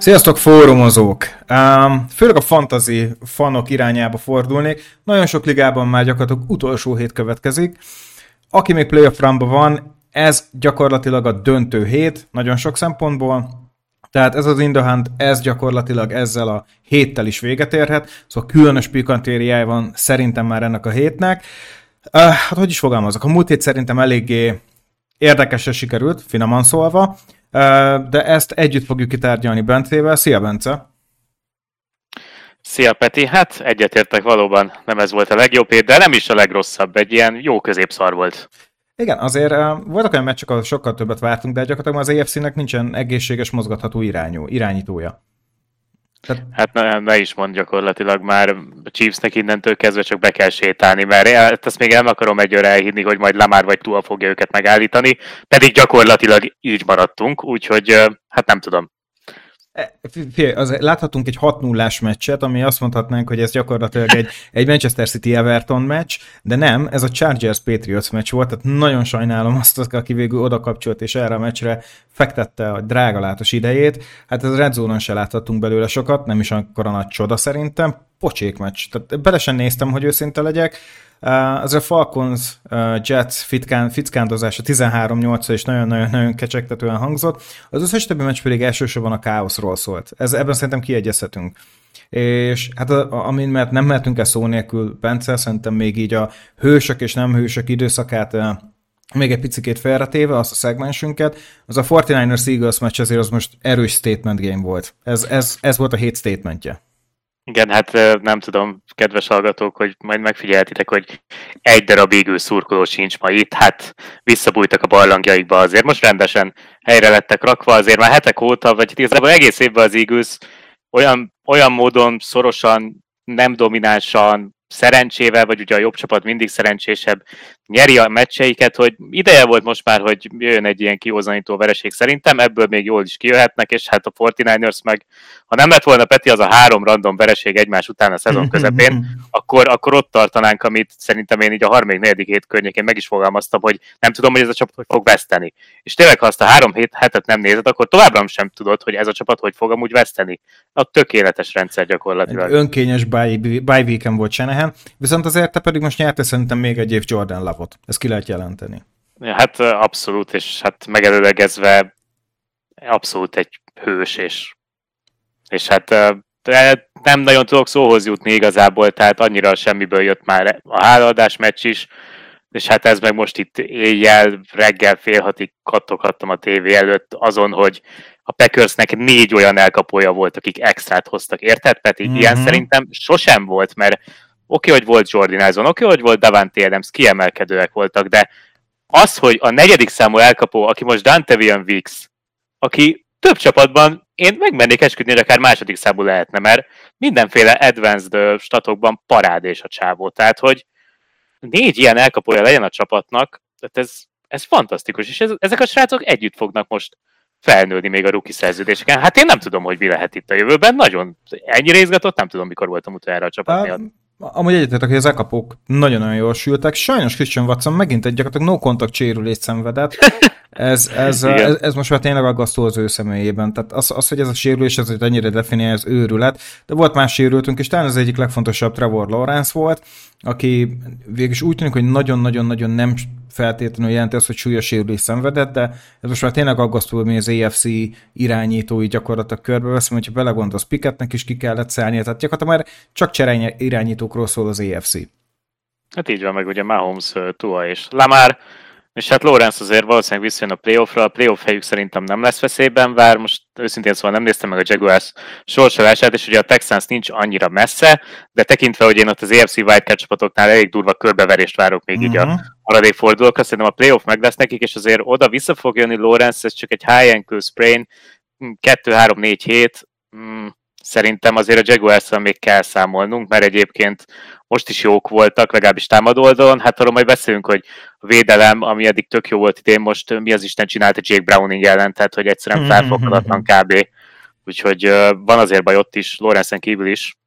Sziasztok fórumozók! Um, főleg a fantasy fanok irányába fordulnék. Nagyon sok ligában már gyakorlatilag utolsó hét következik. Aki még playoff run van, ez gyakorlatilag a döntő hét, nagyon sok szempontból. Tehát ez az Indohunt, ez gyakorlatilag ezzel a héttel is véget érhet, szóval különös pikantériája van szerintem már ennek a hétnek. Uh, hát hogy is fogalmazok, a múlt hét szerintem eléggé érdekesen sikerült, finoman szólva de ezt együtt fogjuk kitárgyalni Bencével. Szia, Bence! Szia, Peti! Hát egyetértek valóban, nem ez volt a legjobb hét, de nem is a legrosszabb, egy ilyen jó középszar volt. Igen, azért voltak olyan meccsek, ahol sokkal többet vártunk, de gyakorlatilag az EFC-nek nincsen egészséges, mozgatható irányú, irányítója. Tehát... Hát ne, ne is mond gyakorlatilag már a Chiefsnek innentől kezdve csak be kell sétálni, mert hát ezt még nem akarom egyőre elhinni, hogy majd Lamar vagy Tua fogja őket megállítani, pedig gyakorlatilag így maradtunk, úgyhogy hát nem tudom. E, az, láthatunk egy 6 0 meccset, ami azt mondhatnánk, hogy ez gyakorlatilag egy, egy Manchester City Everton meccs, de nem, ez a Chargers Patriots meccs volt, tehát nagyon sajnálom azt, aki végül oda kapcsolt és erre a meccsre fektette a drágalátos idejét. Hát ez Red Zone-on se láthatunk belőle sokat, nem is akkor a nagy csoda szerintem. Pocsék meccs, tehát bele sem néztem, hogy őszinte legyek. Az a Falcons uh, Jets fitkán, fickándozása 13-8 és nagyon-nagyon kecsegtetően hangzott. Az összes többi meccs pedig elsősorban a káoszról szólt. Ez, ebben szerintem kiegyezhetünk. És hát amin mert nem mehetünk el szó nélkül, Bence, szerintem még így a hősök és nem hősök időszakát uh, még egy picit félretéve azt a szegmensünket, az a 49ers Eagles meccs azért az most erős statement game volt. Ez, ez, ez volt a hét statementje. Igen, hát nem tudom, kedves hallgatók, hogy majd megfigyeltitek, hogy egy darab égő szurkoló sincs ma itt, hát visszabújtak a barlangjaikba azért. Most rendesen helyre lettek rakva, azért már hetek óta, vagy igazából egész évben az Eagles olyan, olyan módon szorosan, nem dominánsan, szerencsével, vagy ugye a jobb csapat mindig szerencsésebb, nyeri a meccseiket, hogy ideje volt most már, hogy jöjjön egy ilyen kihozanító vereség szerintem, ebből még jól is kijöhetnek, és hát a 49ers meg, ha nem lett volna Peti az a három random vereség egymás után a szezon közepén, akkor, akkor ott tartanánk, amit szerintem én így a harmadik, negyedik hét környékén meg is fogalmaztam, hogy nem tudom, hogy ez a csapat hogy fog veszteni. És tényleg, ha azt a három hét, hetet nem nézed, akkor továbbra sem tudod, hogy ez a csapat hogy fog amúgy veszteni. A tökéletes rendszer gyakorlatilag. Egy önkényes bye weekend volt Shanahan, viszont azért te pedig most nyerte szerintem még egy év Jordan Love távot. Ezt ki lehet jelenteni. Hát abszolút, és hát megelőlegezve abszolút egy hős, és, és hát nem nagyon tudok szóhoz jutni igazából, tehát annyira semmiből jött már a hálaadás meccs is, és hát ez meg most itt éjjel, reggel fél hatig kattoghattam a tévé előtt azon, hogy a Packersnek négy olyan elkapója volt, akik extrát hoztak. Érted, Peti? Mm-hmm. Ilyen szerintem sosem volt, mert Oké, hogy volt Jordi Nelson, oké, hogy volt Davante Adams, kiemelkedőek voltak, de az, hogy a negyedik számú elkapó, aki most Dantevian Weeks, aki több csapatban én megmennék esküdni, hogy akár második számú lehetne, mert mindenféle advanced statokban parádés a csávó. Tehát, hogy négy ilyen elkapója legyen a csapatnak, tehát ez, ez fantasztikus, és ez, ezek a srácok együtt fognak most felnőni még a ruki szerződéseken. Hát én nem tudom, hogy mi lehet itt a jövőben. Nagyon ennyire izgatott, nem tudom, mikor voltam utoljára a csapat miatt. Amúgy egyetértek, hogy az ekapok nagyon-nagyon jól sültek. Sajnos Christian Watson megint egy gyakorlatilag no contact sérülést szenvedett. Ez, ez, ez, ez, most már tényleg aggasztó az ő személyében. Tehát az, az hogy ez a sérülés, ez hogy ennyire definiálja az őrület. De volt más sérültünk, és talán az egyik legfontosabb Trevor Lawrence volt, aki végülis úgy tűnik, hogy nagyon-nagyon-nagyon nem feltétlenül jelenti azt, hogy súlyos sérülés szenvedett, de ez most már tényleg aggasztó, hogy az EFC irányítói gyakorlatilag körbeveszem, hogyha belegondolsz, Piketnek is ki kellett szállnia, tehát gyakorlatilag már csak cserény irányítókról szól az EFC. Hát így van, meg ugye Mahomes, Tua és Lamar, és hát Lorenz azért valószínűleg visszajön a playoffra, a playoff helyük szerintem nem lesz veszélyben, vár most őszintén szóval nem néztem meg a Jaguars sorsolását, és ugye a Texans nincs annyira messze, de tekintve, hogy én ott az AFC Wildcard csapatoknál elég durva körbeverést várok még uh-huh. így a mhm. maradék fordulókra, szerintem a playoff meg lesz nekik, és azért oda vissza fog jönni Lorenz, ez csak egy high ankle sprain, 2-3-4 hét, mm, szerintem azért a jaguars még kell számolnunk, mert egyébként most is jók voltak, legalábbis támadó oldalon. Hát arról majd beszélünk, hogy a védelem, ami eddig tök jó volt idén, most mi az Isten csinálta Jake Browning ellen, tehát hogy egyszerűen mhm. felfoghatatlan kb. Úgyhogy van azért baj ott is, Lorenzen kívül is.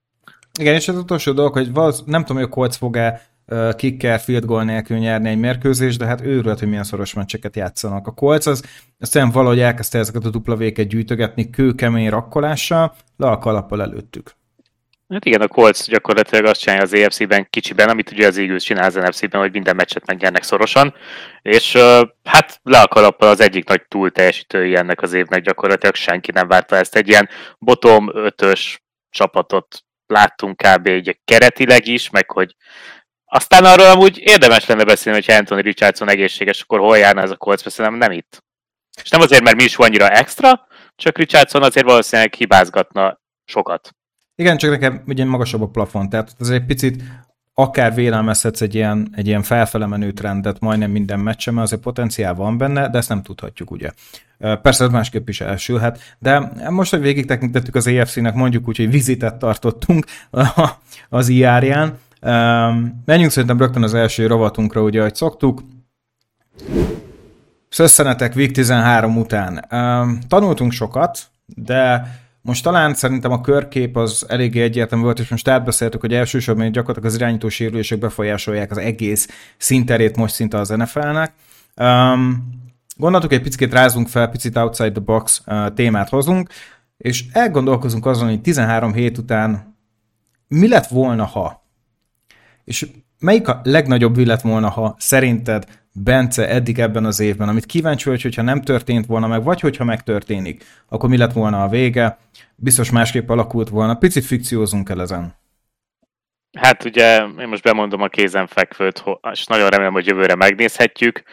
Igen, és az utolsó dolog, hogy valósz, nem tudom, hogy a Colts fog-e kicker, field goal nélkül nyerni egy mérkőzés, de hát őrült, hogy milyen szoros meccseket játszanak. A Colts az aztán valahogy elkezdte ezeket a dupla véket gyűjtögetni kőkemény rakkolással, le a kalappal előttük. Hát igen, a Colts gyakorlatilag azt csinálja az EFC-ben kicsiben, amit ugye az Eagles csinál az NFC-ben, hogy minden meccset megnyernek szorosan, és hát le a az egyik nagy túl teljesítői ennek az évnek gyakorlatilag senki nem várta ezt. Egy ilyen bottom 5-ös csapatot láttunk kb. egy keretileg is, meg hogy aztán arról amúgy érdemes lenne beszélni, hogy Anthony Richardson egészséges, akkor hol járna ez a Colts, szerintem nem itt. És nem azért, mert mi is annyira extra, csak Richardson azért valószínűleg hibázgatna sokat. Igen, csak nekem ugye magasabb a plafon, tehát ez egy picit akár vélelmezhetsz egy ilyen, egy ilyen felfele menő trendet majdnem minden meccsen, mert azért potenciál van benne, de ezt nem tudhatjuk, ugye. Persze ez másképp is elsülhet, de most, hogy végig tekintettük az EFC-nek, mondjuk úgy, hogy vizitet tartottunk az IR-ján, menjünk szerintem rögtön az első rovatunkra, ugye, ahogy szoktuk. Szösszenetek Week 13 után. Tanultunk sokat, de most talán szerintem a körkép az eléggé egyértelmű volt, és most átbeszéltük, hogy elsősorban gyakorlatilag az irányító sérülések befolyásolják az egész szinterét most szinte az NFL-nek. Um, gondoltuk, egy picit rázunk fel, picit outside the box uh, témát hozunk, és elgondolkozunk azon, hogy 13 hét után mi lett volna, ha? És melyik a legnagyobb mi lett volna, ha szerinted Bence eddig ebben az évben, amit kíváncsi vagy, hogyha nem történt volna meg, vagy hogyha megtörténik, akkor mi lett volna a vége, biztos másképp alakult volna. Picit fikciózunk el ezen. Hát ugye én most bemondom a kézenfekvőt, és nagyon remélem, hogy jövőre megnézhetjük.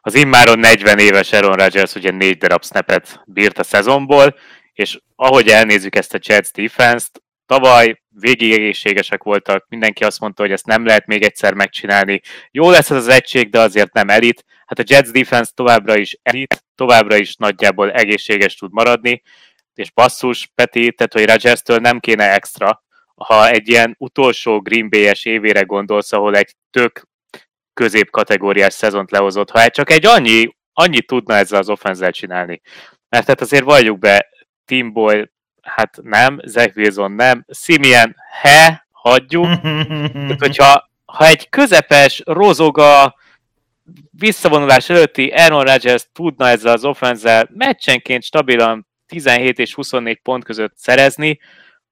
Az immáron 40 éves Aaron Rodgers ugye négy darab snapet bírt a szezonból, és ahogy elnézzük ezt a Jets defense-t, tavaly végig egészségesek voltak, mindenki azt mondta, hogy ezt nem lehet még egyszer megcsinálni. Jó lesz ez az egység, de azért nem elit. Hát a Jets defense továbbra is elit, továbbra is nagyjából egészséges tud maradni, és basszus, Peti, tehát hogy rodgers nem kéne extra, ha egy ilyen utolsó Green Bay-es évére gondolsz, ahol egy tök középkategóriás szezont lehozott, ha csak egy annyi, annyit tudna ezzel az offenzel csinálni. Mert tehát azért valljuk be, Tim Boyle hát nem, Zach Wilson nem, Simeon, he, hagyjuk. Tehát, hogyha ha egy közepes, rozoga, visszavonulás előtti Aaron Rodgers tudna ezzel az offenzel meccsenként stabilan 17 és 24 pont között szerezni,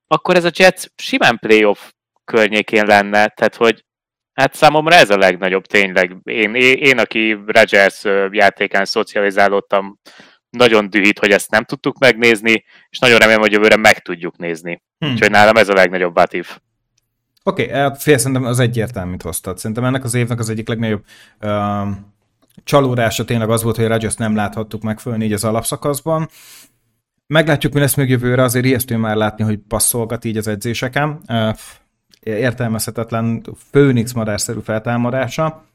akkor ez a Jets simán playoff környékén lenne, tehát hogy hát számomra ez a legnagyobb tényleg. Én, én, én aki Rodgers játékán szocializálódtam nagyon dühít, hogy ezt nem tudtuk megnézni, és nagyon remélem, hogy jövőre meg tudjuk nézni. Hmm. Úgyhogy nálam ez a legnagyobb batív. Oké, okay, eh, fél szerintem az egyértelműt hoztad. Szerintem ennek az évnek az egyik legnagyobb uh, csalódása tényleg az volt, hogy Rodgers nem láthattuk meg föl így az alapszakaszban. Meglátjuk, mi lesz még jövőre, azért ijesztő már látni, hogy passzolgat így az edzéseken. Uh, értelmezhetetlen főnix madárszerű feltámadása.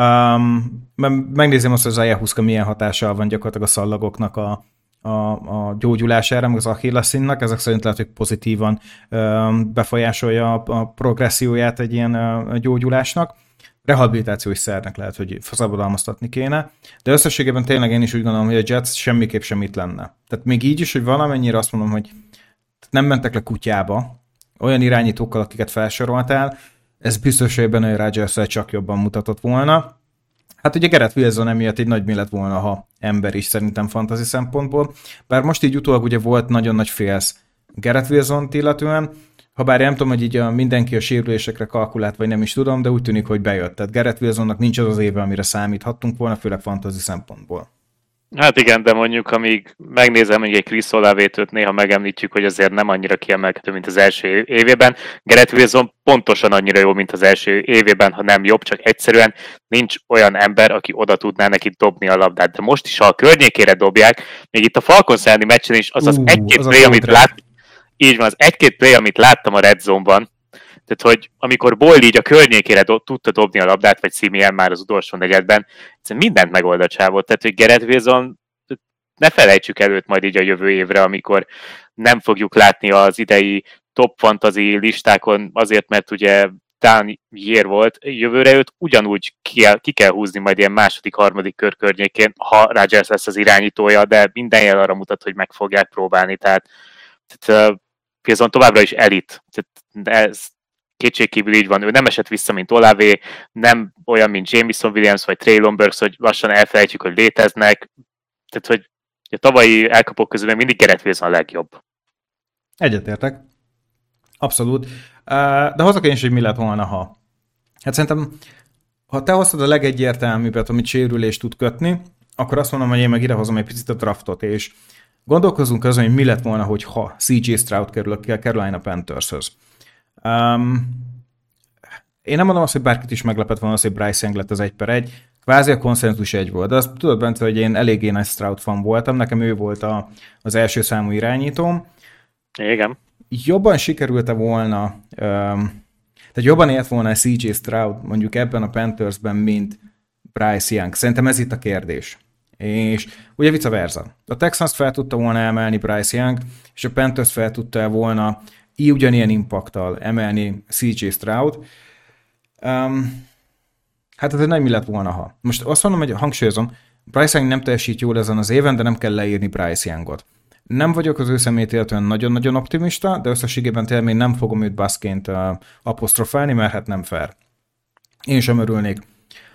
Um, megnézem azt, hogy az ayahuasca milyen hatással van gyakorlatilag a szallagoknak a, a, a gyógyulására, meg az achilleszinnak, ezek szerint lehet, hogy pozitívan um, befolyásolja a, a progresszióját egy ilyen uh, gyógyulásnak. Rehabilitációs szernek lehet, hogy szabadalmaztatni kéne, de összességében tényleg én is úgy gondolom, hogy a Jets semmiképp sem itt lenne. Tehát még így is, hogy valamennyire azt mondom, hogy nem mentek le kutyába, olyan irányítókkal, akiket felsoroltál, ez biztos, hogy benne rodgers csak jobban mutatott volna. Hát ugye Gerett Wilson emiatt egy nagy mi lett volna, ha ember is szerintem fantasy szempontból. Bár most így utólag ugye volt nagyon nagy félsz Gerett wilson illetően, ha bár nem tudom, hogy így a, mindenki a sérülésekre kalkulált, vagy nem is tudom, de úgy tűnik, hogy bejött. Tehát Gerett Wilsonnak nincs az az éve, amire számíthattunk volna, főleg fantasy szempontból. Hát igen, de mondjuk, amíg megnézem, hogy egy Chris Olavétőt néha megemlítjük, hogy azért nem annyira kiemelkedő, mint az első évében. Gerett Wilson pontosan annyira jó, mint az első évében, ha nem jobb, csak egyszerűen nincs olyan ember, aki oda tudná neki dobni a labdát. De most is, ha a környékére dobják, még itt a Falcons elleni meccsen is, az uh, az egy-két play, amit lát, így van, az egy-két play, amit láttam a Red Zone-ban, tehát, hogy amikor Boyle így a környékére do- tudta dobni a labdát, vagy Simeon már az utolsó negyedben, mindent megold a csávot. Tehát, hogy Gerett Wilson, ne felejtsük előtt majd így a jövő évre, amikor nem fogjuk látni az idei top fantasy listákon, azért, mert ugye Dan Year volt, jövőre őt ugyanúgy ki, ki kell húzni majd ilyen második, harmadik kör környékén, ha Rodgers lesz az irányítója, de minden jel arra mutat, hogy meg fogják próbálni, tehát, tehát Wilson továbbra is elit. Tehát ez kétségkívül így van, ő nem esett vissza, mint Olavé, nem olyan, mint Jameson Williams vagy Traylon Burks, hogy lassan elfelejtjük, hogy léteznek. Tehát, hogy a tavalyi elkapók közül még mindig Gerett a legjobb. Egyetértek. Abszolút. De hozok én is, hogy mi lett volna, ha. Hát szerintem, ha te hoztad a legegyértelműbbet, amit sérülést tud kötni, akkor azt mondom, hogy én meg idehozom egy picit a draftot, és gondolkozunk azon, hogy mi lett volna, hogy ha CJ Stroud kerül a Carolina Panthershoz. Um, én nem mondom azt, hogy bárkit is meglepett volna az, hogy Bryce Young lett az egy per egy, kvázi a konszenzus egy volt. De azt tudod, Bence, hogy én eléggé nagy Stroud fan voltam, nekem ő volt a, az első számú irányítóm. Igen. Jobban sikerült-e volna, um, tehát jobban élt volna a CJ Stroud mondjuk ebben a Panthersben, mint Bryce Young. Szerintem ez itt a kérdés. És ugye vice versa. A Texans fel tudta volna emelni Bryce Young, és a Panthers fel tudta volna így ugyanilyen impaktal emelni CJ Stroud. Um, hát ez nem mi lett volna, ha. Most azt mondom, hogy hangsúlyozom, Bryce Young nem teljesít jól ezen az éven, de nem kell leírni Bryce Youngot. Nem vagyok az ő szemét illetően nagyon-nagyon optimista, de összességében tényleg nem fogom őt baszként uh, apostrofálni, mert hát nem fair. Én sem örülnék,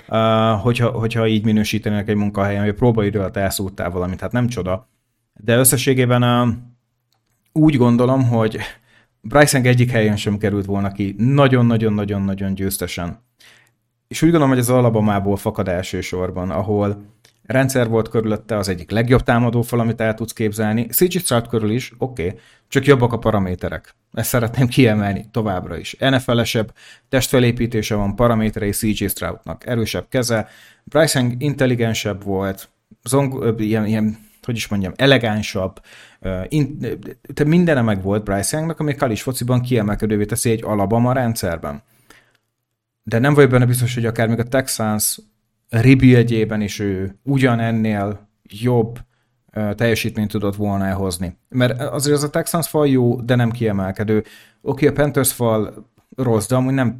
uh, hogyha, hogyha így minősítenének egy munkahelyen, hogy próbaidő alatt elszúrtál valamit, hát nem csoda. De összességében uh, úgy gondolom, hogy Bryce egyik helyen sem került volna ki nagyon-nagyon-nagyon-nagyon győztesen. És úgy gondolom, hogy az Alabamából fakad elsősorban, ahol rendszer volt körülötte az egyik legjobb támadófal, amit el tudsz képzelni. CG Stroud körül is, oké, okay, csak jobbak a paraméterek. Ezt szeretném kiemelni továbbra is. NFL-esebb testfelépítése van paraméterei CG Stroudnak. Erősebb keze. Bryce intelligensebb volt, zong, ilyen, ilyen hogy is mondjam, elegánsabb, te mindene meg volt Bryce Youngnak, ami Kalis fociban kiemelkedővé teszi egy Alabama rendszerben. De nem vagy benne biztos, hogy akár még a Texans rebuildjében is ő ugyanennél jobb teljesítményt tudott volna elhozni. Mert azért az a Texans fal jó, de nem kiemelkedő. Oké, a Panthers fal rossz, de amúgy nem...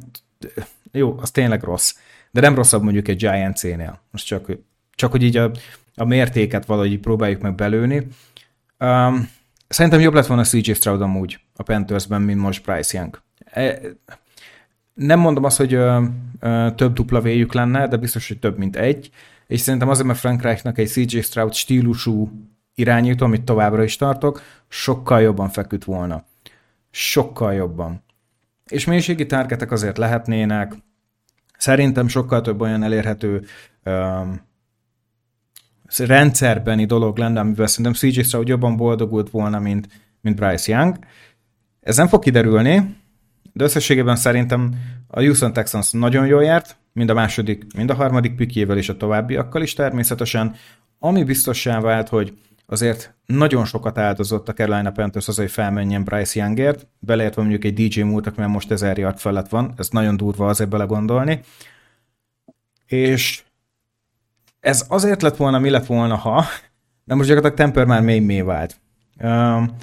Jó, az tényleg rossz. De nem rosszabb mondjuk egy Giants-nél. Most csak, csak hogy így a, a mértéket valahogy próbáljuk meg belőni. Um, szerintem jobb lett volna CJ Stroud amúgy a Panthersben, mint most Bryce Young. E, nem mondom azt, hogy ö, ö, több dupla véjük lenne, de biztos, hogy több, mint egy. És szerintem azért, mert Frank Reichnak egy CJ Stroud stílusú irányító, amit továbbra is tartok, sokkal jobban feküdt volna. Sokkal jobban. És mélységi targetek azért lehetnének. Szerintem sokkal több olyan elérhető um, rendszerbeni dolog lenne, amivel szerintem CJ Stroud jobban boldogult volna, mint, mint Bryce Young. Ez nem fog kiderülni, de összességében szerintem a Houston Texans nagyon jól járt, mind a második, mind a harmadik pikjével és a továbbiakkal is természetesen, ami biztossá vált, hogy azért nagyon sokat áldozott a Carolina Panthers az, hogy felmenjen Bryce Youngért, beleértve mondjuk egy DJ moore mert most ezer yard felett van, ez nagyon durva azért belegondolni. És ez azért lett volna, mi lett volna, ha, de most gyakorlatilag Temper már mély mély vált. Um,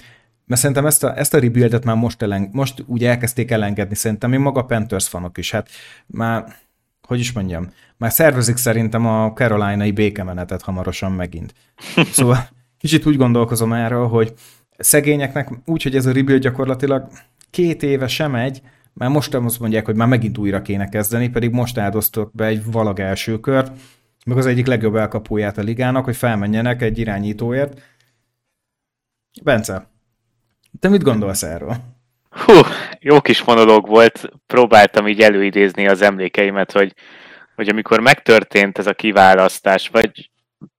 mert szerintem ezt a, ezt a rebuildet már most, elen, most úgy elkezdték elengedni, szerintem még maga Panthers fanok is, hát már, hogy is mondjam, már szervezik szerintem a Carolinai békemenetet hamarosan megint. Szóval kicsit úgy gondolkozom erről, hogy szegényeknek úgy, hogy ez a rebuild gyakorlatilag két éve sem megy, már most azt mondják, hogy már megint újra kéne kezdeni, pedig most áldoztok be egy valag első kört, meg az egyik legjobb elkapóját a ligának, hogy felmenjenek egy irányítóért. Bence, te mit gondolsz erről? Hú, jó kis monológ volt, próbáltam így előidézni az emlékeimet, hogy, hogy amikor megtörtént ez a kiválasztás, vagy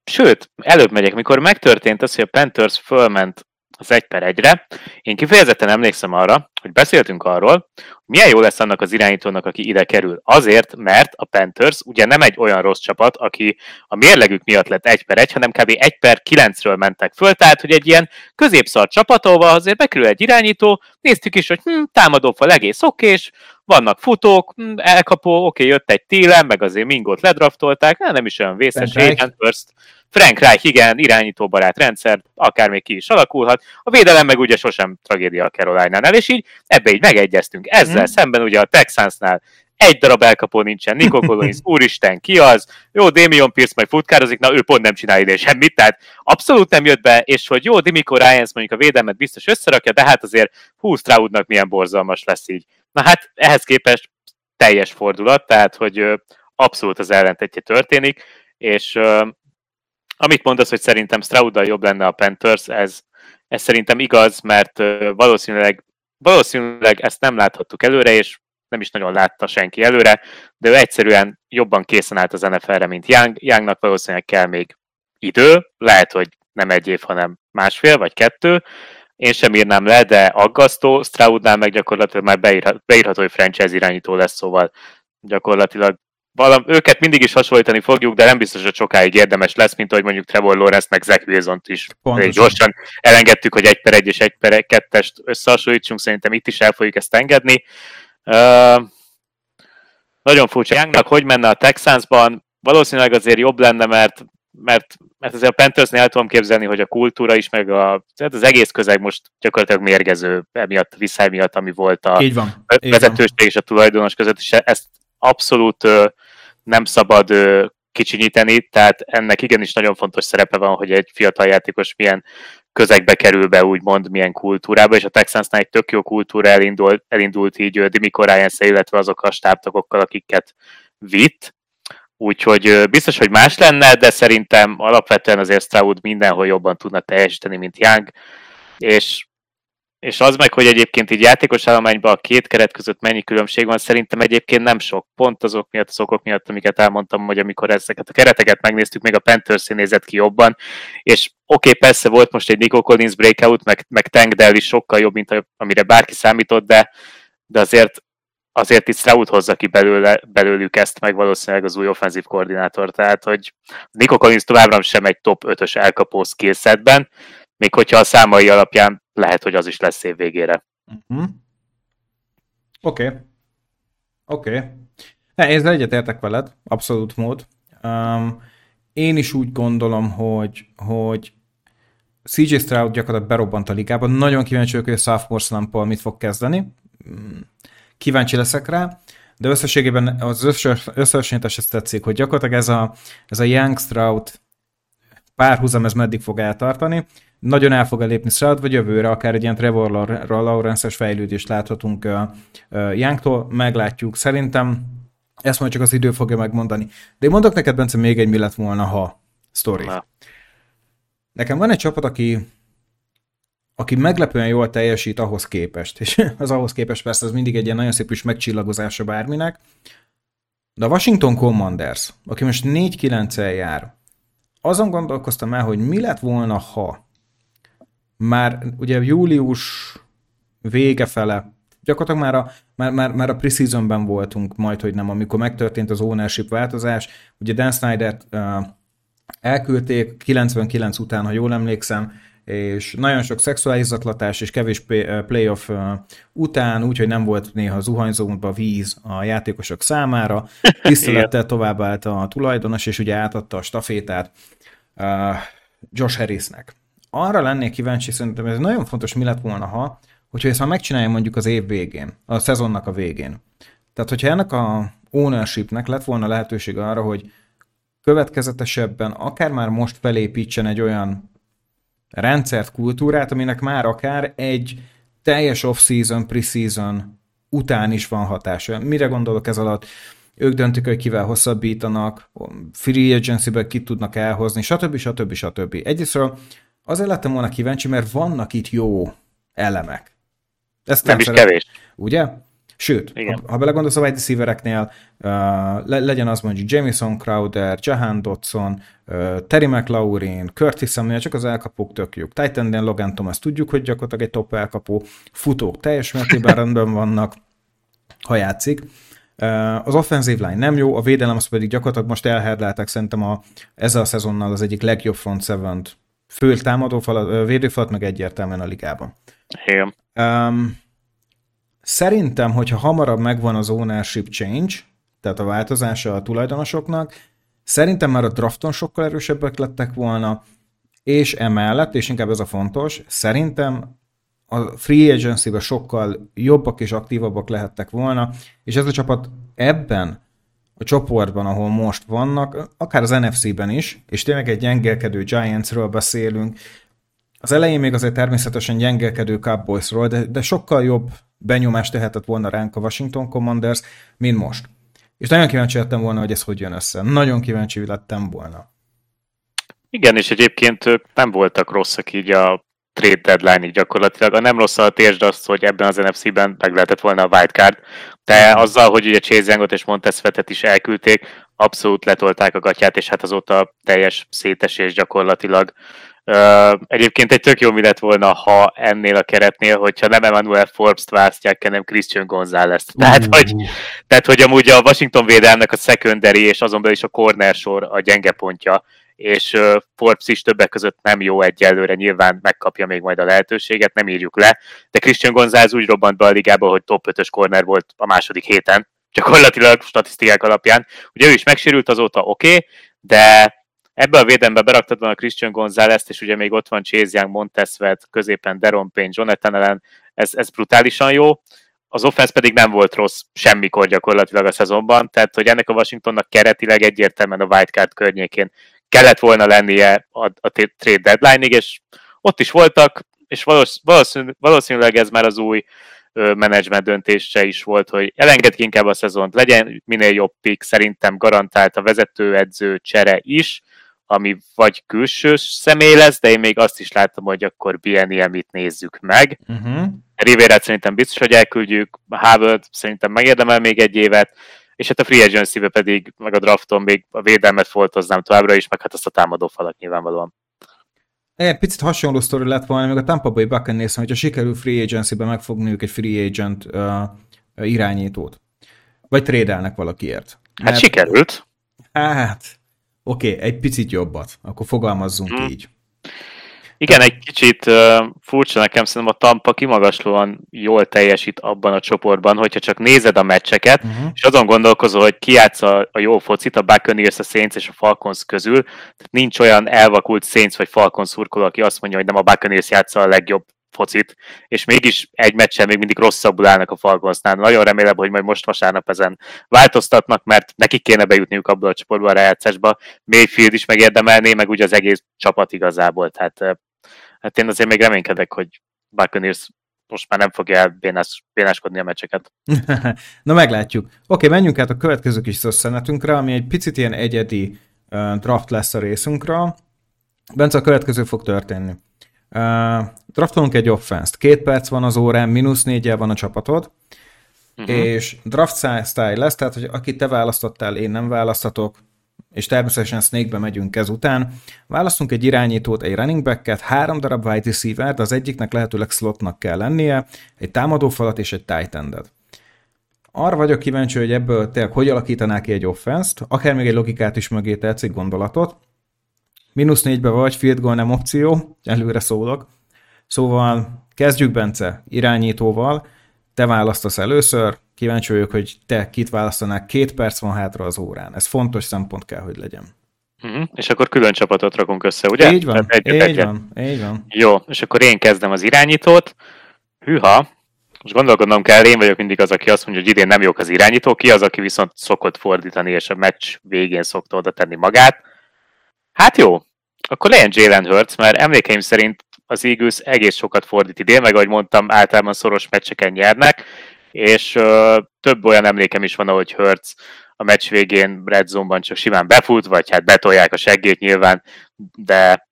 sőt, előbb megyek, mikor megtörtént az, hogy a Panthers fölment az egy per egyre. Én kifejezetten emlékszem arra, hogy beszéltünk arról, hogy milyen jó lesz annak az irányítónak, aki ide kerül. Azért, mert a Panthers ugye nem egy olyan rossz csapat, aki a mérlegük miatt lett egy per egy, hanem kb. egy per kilencről mentek föl, tehát hogy egy ilyen középszar csapatóval azért bekerül egy irányító, néztük is, hogy hm, támadófal egész okés, vannak futók, hm, elkapó, oké, jött egy télen, meg azért Mingot ledraftolták, nem is olyan vészes, First, Frank Reich, igen, irányítóbarát rendszer, akár még ki is alakulhat. A védelem meg ugye sosem tragédia a Caroline-nál, és így ebbe így megegyeztünk. Ezzel mm. szemben ugye a Texansnál egy darab elkapó nincsen, Nico Collins, úristen, ki az? Jó, Damian Pierce majd futkározik, na ő pont nem csinál ide semmit, tehát abszolút nem jött be, és hogy jó, Dimiko Ryans mondjuk a védelmet biztos összerakja, de hát azért 20 Stroudnak milyen borzalmas lesz így Na hát ehhez képest teljes fordulat, tehát hogy abszolút az ellentetje történik, és amit mondasz, hogy szerintem Strauddal jobb lenne a Panthers, ez, ez szerintem igaz, mert valószínűleg, valószínűleg ezt nem láthattuk előre, és nem is nagyon látta senki előre, de ő egyszerűen jobban készen állt az NFL-re, mint Young. Youngnak valószínűleg kell még idő, lehet, hogy nem egy év, hanem másfél vagy kettő. Én sem írnám le, de aggasztó. Stroudnál meg gyakorlatilag már beírhat, beírható, hogy franchise irányító lesz, szóval gyakorlatilag valam, őket mindig is hasonlítani fogjuk, de nem biztos, hogy sokáig érdemes lesz, mint ahogy mondjuk Trevor Lawrence meg Zach wilson is. Pontosan. Gyorsan elengedtük, hogy egy per egy és egy per kettest összehasonlítsunk, szerintem itt is el fogjuk ezt engedni. Uh, nagyon furcsa. Youngnak hogy menne a Texansban? Valószínűleg azért jobb lenne, mert mert, mert azért a Panthersnél el tudom képzelni, hogy a kultúra is, meg a, tehát az egész közeg most gyakorlatilag mérgező emiatt, a viszály miatt, ami volt a Így van. vezetőség és a tulajdonos között, és ezt abszolút nem szabad kicsinyíteni, tehát ennek igenis nagyon fontos szerepe van, hogy egy fiatal játékos milyen közegbe kerül be, úgymond milyen kultúrába, és a Texansnál egy tök jó kultúra elindult, elindult így Dimiko ryan illetve azok a stábtagokkal, akiket vitt, úgyhogy biztos, hogy más lenne, de szerintem alapvetően azért Stroud mindenhol jobban tudna teljesíteni, mint Young, és és az meg, hogy egyébként így játékos állományban a két keret között mennyi különbség van, szerintem egyébként nem sok. Pont azok miatt, az okok miatt, amiket elmondtam, hogy amikor ezeket a kereteket megnéztük, még a panthers nézett ki jobban, és oké, okay, persze volt most egy Nico Collins breakout, meg, meg Tank Dell is sokkal jobb, mint amire bárki számított, de, de azért azért itt Stroud hozza ki belőle, belőlük ezt, meg valószínűleg az új offenzív koordinátor, tehát hogy Nico Collins továbbra sem egy top 5-ös elkapó skillsetben, még hogyha a számai alapján lehet, hogy az is lesz év végére. Uh-huh. Oké. Okay. Oké. Okay. Én egyetértek veled, abszolút mód. Um, én is úgy gondolom, hogy, hogy CJ Stroud gyakorlatilag berobbant a ligában. Nagyon kíváncsi vagyok, hogy a sophomore slump mit fog kezdeni. Mm, kíváncsi leszek rá, de összességében az összehasonlítás ezt tetszik, hogy gyakorlatilag ez a, ez a Young Stroud párhuzam, ez meddig fog eltartani nagyon el fog lépni Stroud, vagy jövőre akár egy ilyen Trevor Lawrence-es fejlődést láthatunk Youngtól, meglátjuk. Szerintem ezt majd csak az idő fogja megmondani. De én mondok neked, Bence, még egy mi lett volna, ha sztori. Nekem van egy csapat, aki aki meglepően jól teljesít ahhoz képest, és az ahhoz képest persze ez mindig egy ilyen nagyon szép is megcsillagozása bárminek, de a Washington Commanders, aki most 4-9-el jár, azon gondolkoztam el, hogy mi lett volna, ha már ugye július vége fele, gyakorlatilag már a, már, már, már a preseasonben voltunk majd, hogy nem, amikor megtörtént az ownership változás, ugye Dan snyder uh, elküldték 99 után, ha jól emlékszem, és nagyon sok szexuális zaklatás és kevés playoff után, úgyhogy nem volt néha zuhanyzóba víz a játékosok számára, tisztelettel továbbállt a tulajdonos, és ugye átadta a stafétát uh, Josh Harrisnek arra lennék kíváncsi, szerintem ez nagyon fontos, mi lett volna, ha, hogyha ezt már megcsinálja mondjuk az év végén, a szezonnak a végén. Tehát, hogyha ennek a ownershipnek lett volna lehetőség arra, hogy következetesebben akár már most felépítsen egy olyan rendszert, kultúrát, aminek már akár egy teljes off-season, pre-season után is van hatása. Mire gondolok ez alatt? Ők döntik, hogy kivel hosszabbítanak, free agency-be kit tudnak elhozni, stb. stb. stb. Egyrésztről Azért lettem volna kíváncsi, mert vannak itt jó elemek. Ezt nem, nem is szeret, kevés. Ugye? Sőt, ha, ha belegondolsz a wide receivereknél, uh, le, legyen az mondjuk Jamison Crowder, Jahan Dodson, uh, Terry McLaurin, Curtis Samuel, csak az elkapók tök jók. Titan Logan Thomas tudjuk, hogy gyakorlatilag egy top elkapó. Futók teljes mértékben rendben vannak, ha játszik. Uh, az offensive line nem jó, a védelem az pedig gyakorlatilag most elherdálták szerintem a, ezzel a szezonnal az egyik legjobb front seven fő támadófalat, védőfalat meg egyértelműen a ligában. Igen. Um, szerintem, hogyha hamarabb megvan az ownership change, tehát a változása a tulajdonosoknak, szerintem már a drafton sokkal erősebbek lettek volna, és emellett, és inkább ez a fontos, szerintem a free agency sokkal jobbak és aktívabbak lehettek volna, és ez a csapat ebben a csoportban, ahol most vannak, akár az NFC-ben is, és tényleg egy gyengelkedő Giantsről beszélünk, az elején még azért természetesen gyengelkedő Cowboysról, de, de sokkal jobb benyomást tehetett volna ránk a Washington Commanders, mint most. És nagyon kíváncsi lettem volna, hogy ez hogy jön össze. Nagyon kíváncsi lettem volna. Igen, és egyébként ők nem voltak rosszak így a trade deadline gyakorlatilag. A nem rossz a térsd azt, hogy ebben az NFC-ben meg lehetett volna a wildcard, de azzal, hogy ugye Chase Youngot és Montez Fetet is elküldték, abszolút letolták a gatyát, és hát azóta teljes szétesés gyakorlatilag. Uh, egyébként egy tök jó mi lett volna, ha ennél a keretnél, hogyha nem Emmanuel Forbes-t választják, hanem Christian González-t. Tehát, uh. hogy, tehát, hogy amúgy a Washington védelmnek a secondary és azon belül is a corner sor a gyenge pontja, és Forbes is többek között nem jó egyelőre, nyilván megkapja még majd a lehetőséget, nem írjuk le, de Christian González úgy robbant be a ligába, hogy top 5-ös corner volt a második héten, gyakorlatilag statisztikák alapján. Ugye ő is megsérült azóta, oké, okay, de ebbe a védelembe beraktad a Christian gonzález és ugye még ott van Chase Young, Montesvet, középen Deron Payne, Jonathan Allen, ez, ez brutálisan jó. Az offense pedig nem volt rossz semmikor gyakorlatilag a szezonban, tehát hogy ennek a Washingtonnak keretileg egyértelműen a wildcard környékén kellett volna lennie a, a trade deadline-ig, és ott is voltak, és valószínűleg, valószínűleg ez már az új menedzsment döntése is volt, hogy elengedjük inkább a szezont, legyen minél jobb pick, szerintem garantált a vezetőedző csere is, ami vagy külső személy lesz, de én még azt is látom, hogy akkor mit nézzük meg. Uh-huh. Rivera szerintem biztos, hogy elküldjük, Harvard szerintem megérdemel még egy évet, és hát a free agency pedig, meg a drafton még a védelmet foltoznám továbbra is, meg hát azt a támadó falat nyilvánvalóan. Egy picit hasonló sztori lett volna, még a Tampa Bay Buccaneers, hogyha sikerül free agency-ben megfogniuk egy free agent uh, irányítót. Vagy trédelnek valakiért. Hát Mert, sikerült. Hát, oké, okay, egy picit jobbat. Akkor fogalmazzunk hmm. így. Igen, egy kicsit uh, furcsa nekem, szerintem a Tampa kimagaslóan jól teljesít abban a csoportban, hogyha csak nézed a meccseket, uh-huh. és azon gondolkozol, hogy ki a, a jó focit, a Buccaneers, a Saints és a Falcons közül, tehát nincs olyan elvakult Saints vagy Falcons szurkoló, aki azt mondja, hogy nem a Buccaneers játsza a legjobb focit, és mégis egy meccsen még mindig rosszabbul állnak a Falconsnál. Nagyon remélem, hogy majd most vasárnap ezen változtatnak, mert nekik kéne bejutniuk abból a csoportba a rájátszásba. Mayfield is megérdemelné, meg ugye az egész csapat igazából. Tehát hát én azért még reménykedek, hogy Buccaneers most már nem fogja elbénás, bénáskodni a meccseket. Na meglátjuk. Oké, menjünk át a következő kis szösszenetünkre, ami egy picit ilyen egyedi draft lesz a részünkről. Bence, a következő fog történni. Uh, draftolunk egy offense-t. Két perc van az órán, mínusz négyel van a csapatod, uh-huh. és draft style lesz, tehát hogy akit te választottál, én nem választatok, és természetesen Snake-be megyünk ezután. Választunk egy irányítót, egy running back-et, három darab wide receiver az egyiknek lehetőleg slotnak kell lennie, egy támadófalat és egy tight endet. Arra vagyok kíváncsi, hogy ebből tényleg hogy alakítanák ki egy offense-t, akár még egy logikát is mögé tetszik gondolatot. Minusz négybe vagy, field goal nem opció, előre szólok. Szóval kezdjük Bence irányítóval, te választasz először, kíváncsi vagyok, hogy te kit választanák, két perc van hátra az órán. Ez fontos szempont kell, hogy legyen. Uh-huh. És akkor külön csapatot rakunk össze, ugye? Így van, egy, így egy, van, így van. Jó, és akkor én kezdem az irányítót. Hűha, most gondolkodnom kell, én vagyok mindig az, aki azt mondja, hogy idén nem jók az irányító, ki az, aki viszont szokott fordítani, és a meccs végén szokta oda tenni magát. Hát jó, akkor legyen Jalen Hurts, mert emlékeim szerint az Eagles egész sokat fordít idén, meg ahogy mondtam, általában szoros meccseken nyernek, és uh, több olyan emlékem is van, ahogy Hurts a meccs végén Red Zone-ban csak simán befut, vagy hát betolják a seggét nyilván, de,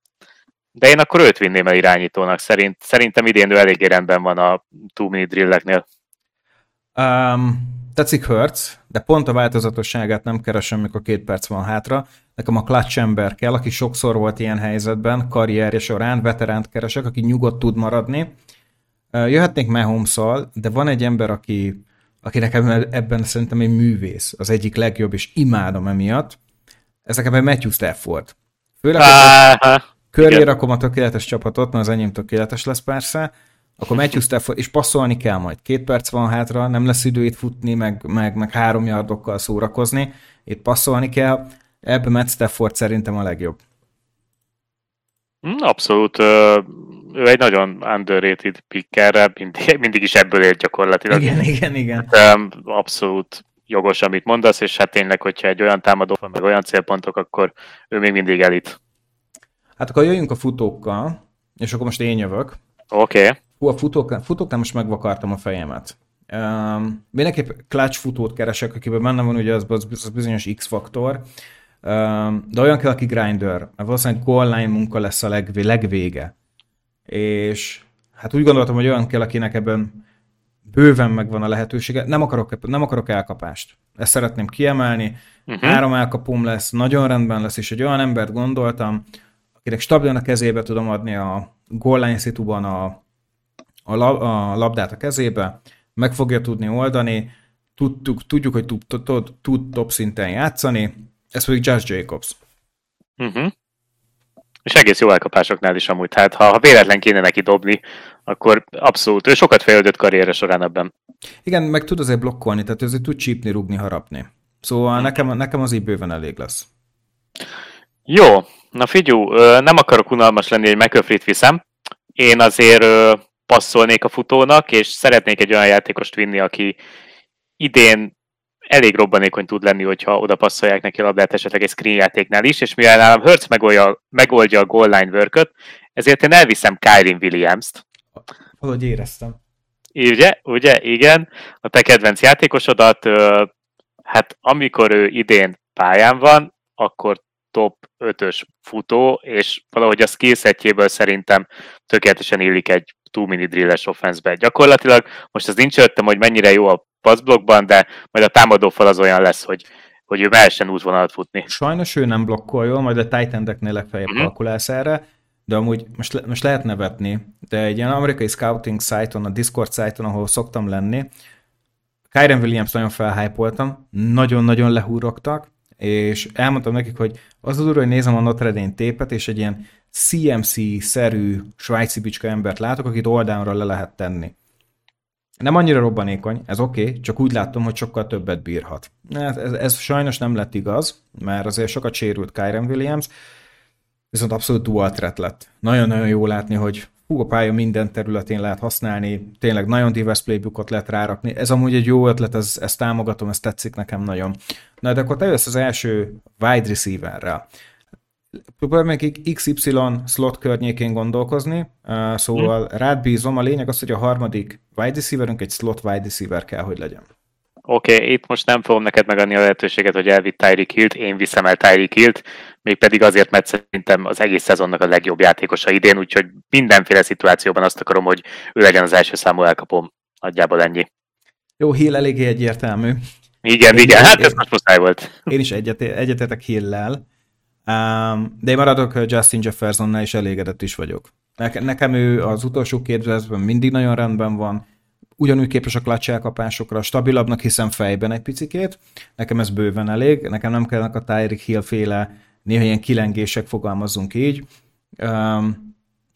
de én akkor őt vinném el irányítónak. Szerint, szerintem idén ő eléggé rendben van a two minute drilleknél. Um, tetszik Hurts, de pont a változatosságát nem keresem, mikor két perc van hátra. Nekem a clutch ember kell, aki sokszor volt ilyen helyzetben, karrierje során, veteránt keresek, aki nyugodt tud maradni. Jöhetnék mahomes de van egy ember, aki, aki nekem ebben szerintem egy művész, az egyik legjobb, és imádom emiatt. Ez nekem egy Matthew Stafford. Főleg, hogy köré rakom a tökéletes csapatot, mert az enyém tökéletes lesz persze, akkor Matthew Stafford, és passzolni kell majd. Két perc van hátra, nem lesz idő itt futni, meg, meg, meg három yardokkal szórakozni. Itt passzolni kell. Ebben Matt Stafford szerintem a legjobb. Hm, abszolút. Ő egy nagyon underrated pick erre, mindig, mindig is ebből élt gyakorlatilag. Igen, igen, igen. Hát, abszolút jogos, amit mondasz, és hát tényleg, hogyha egy olyan támadó van, meg olyan célpontok, akkor ő még mindig elit. Hát akkor jöjjünk a futókkal, és akkor most én jövök. Oké. Okay. Hú, a futók, futóknál most megvakartam a fejemet. Um, mindenképp clutch futót keresek, akiben benne van ugye az, az, bizonyos X-faktor, um, de olyan kell, aki grinder, mert valószínűleg goal line munka lesz a legvé, legvége. És hát úgy gondoltam, hogy olyan kell, akinek ebben bőven megvan a lehetősége. Nem akarok, nem akarok elkapást. Ezt szeretném kiemelni. Uh-huh. Három elkapom lesz, nagyon rendben lesz, és egy olyan embert gondoltam, akinek stabilan a kezébe tudom adni a goal line a, a, lab, a labdát a kezébe, meg fogja tudni oldani, tudjuk, tudjuk hogy tud, tud, tud top szinten játszani, ez pedig Josh Jacobs. Uh-huh. És egész jó elkapásoknál is amúgy. Tehát ha, ha véletlen kéne neki dobni, akkor abszolút. Ő sokat fejlődött karrierre során ebben. Igen, meg tud azért blokkolni, tehát azért tud csípni, rugni, harapni. Szóval hmm. nekem, nekem az így bőven elég lesz. Jó, na figyú, nem akarok unalmas lenni, hogy McCaffrey-t viszem. Én azért passzolnék a futónak, és szeretnék egy olyan játékost vinni, aki idén elég robbanékony tud lenni, hogyha oda passzolják neki a labdát esetleg egy screen játéknál is, és mivel nálam Hertz megoldja, megoldja a goal line work ezért én elviszem Kyrie Williams-t. Valahogy éreztem. Ugye, ugye, igen. A te kedvenc játékosodat, hát amikor ő idén pályán van, akkor top 5-ös futó, és valahogy a skillsetjéből szerintem tökéletesen illik egy two mini drilles offense-be. Gyakorlatilag most az nincs öttem, hogy mennyire jó a passzblokkban, de majd a támadó fal az olyan lesz, hogy, hogy ő mehessen útvonalat futni. Sajnos ő nem blokkol jól, majd a Titan-eknél legfeljebb mm-hmm. kalkulálsz erre, de amúgy most, le, most lehet nevetni, de egy ilyen amerikai scouting szájton, a Discord szájton, ahol szoktam lenni, Kyren Williams nagyon felhájpoltam, nagyon-nagyon lehúrogtak, és elmondtam nekik, hogy az az hogy nézem a Notre Dame tépet, és egy ilyen CMC-szerű svájci bicska embert látok, akit oldalra le lehet tenni. Nem annyira robbanékony, ez oké, okay, csak úgy láttam, hogy sokkal többet bírhat. Ez, ez, ez sajnos nem lett igaz, mert azért sokat sérült Kyren Williams, viszont abszolút dual threat lett. Nagyon-nagyon jó látni, hogy hú, a pálya minden területén lehet használni, tényleg nagyon divers playbookot lehet rárakni. Ez amúgy egy jó ötlet, ez, támogatom, ez tetszik nekem nagyon. Na de akkor te jössz az első wide receiverrel. Próbálj meg XY slot környékén gondolkozni, szóval hmm. rád bízom, a lényeg az, hogy a harmadik wide receiverünk egy slot wide receiver kell, hogy legyen. Oké, okay, itt most nem fogom neked megadni a lehetőséget, hogy elvitt Tyreek Hill-t, én viszem el Tyreek Hill-t, mégpedig azért, mert szerintem az egész szezonnak a legjobb játékosa idén, úgyhogy mindenféle szituációban azt akarom, hogy ő legyen az első számú elkapom. Nagyjából ennyi. Jó, Hill eléggé egyértelmű. Igen, én, igen, hát ez most muszáj volt. Én is egyetetek Hill-lel. Um, de én maradok Justin Jeffersonnál, és elégedett is vagyok. Nekem ő az utolsó két verszben mindig nagyon rendben van, ugyanúgy képes a clutch elkapásokra, stabilabbnak hiszem fejben egy picikét, nekem ez bőven elég, nekem nem kellene a Tyreek Hill féle néha ilyen kilengések, fogalmazunk így. Um,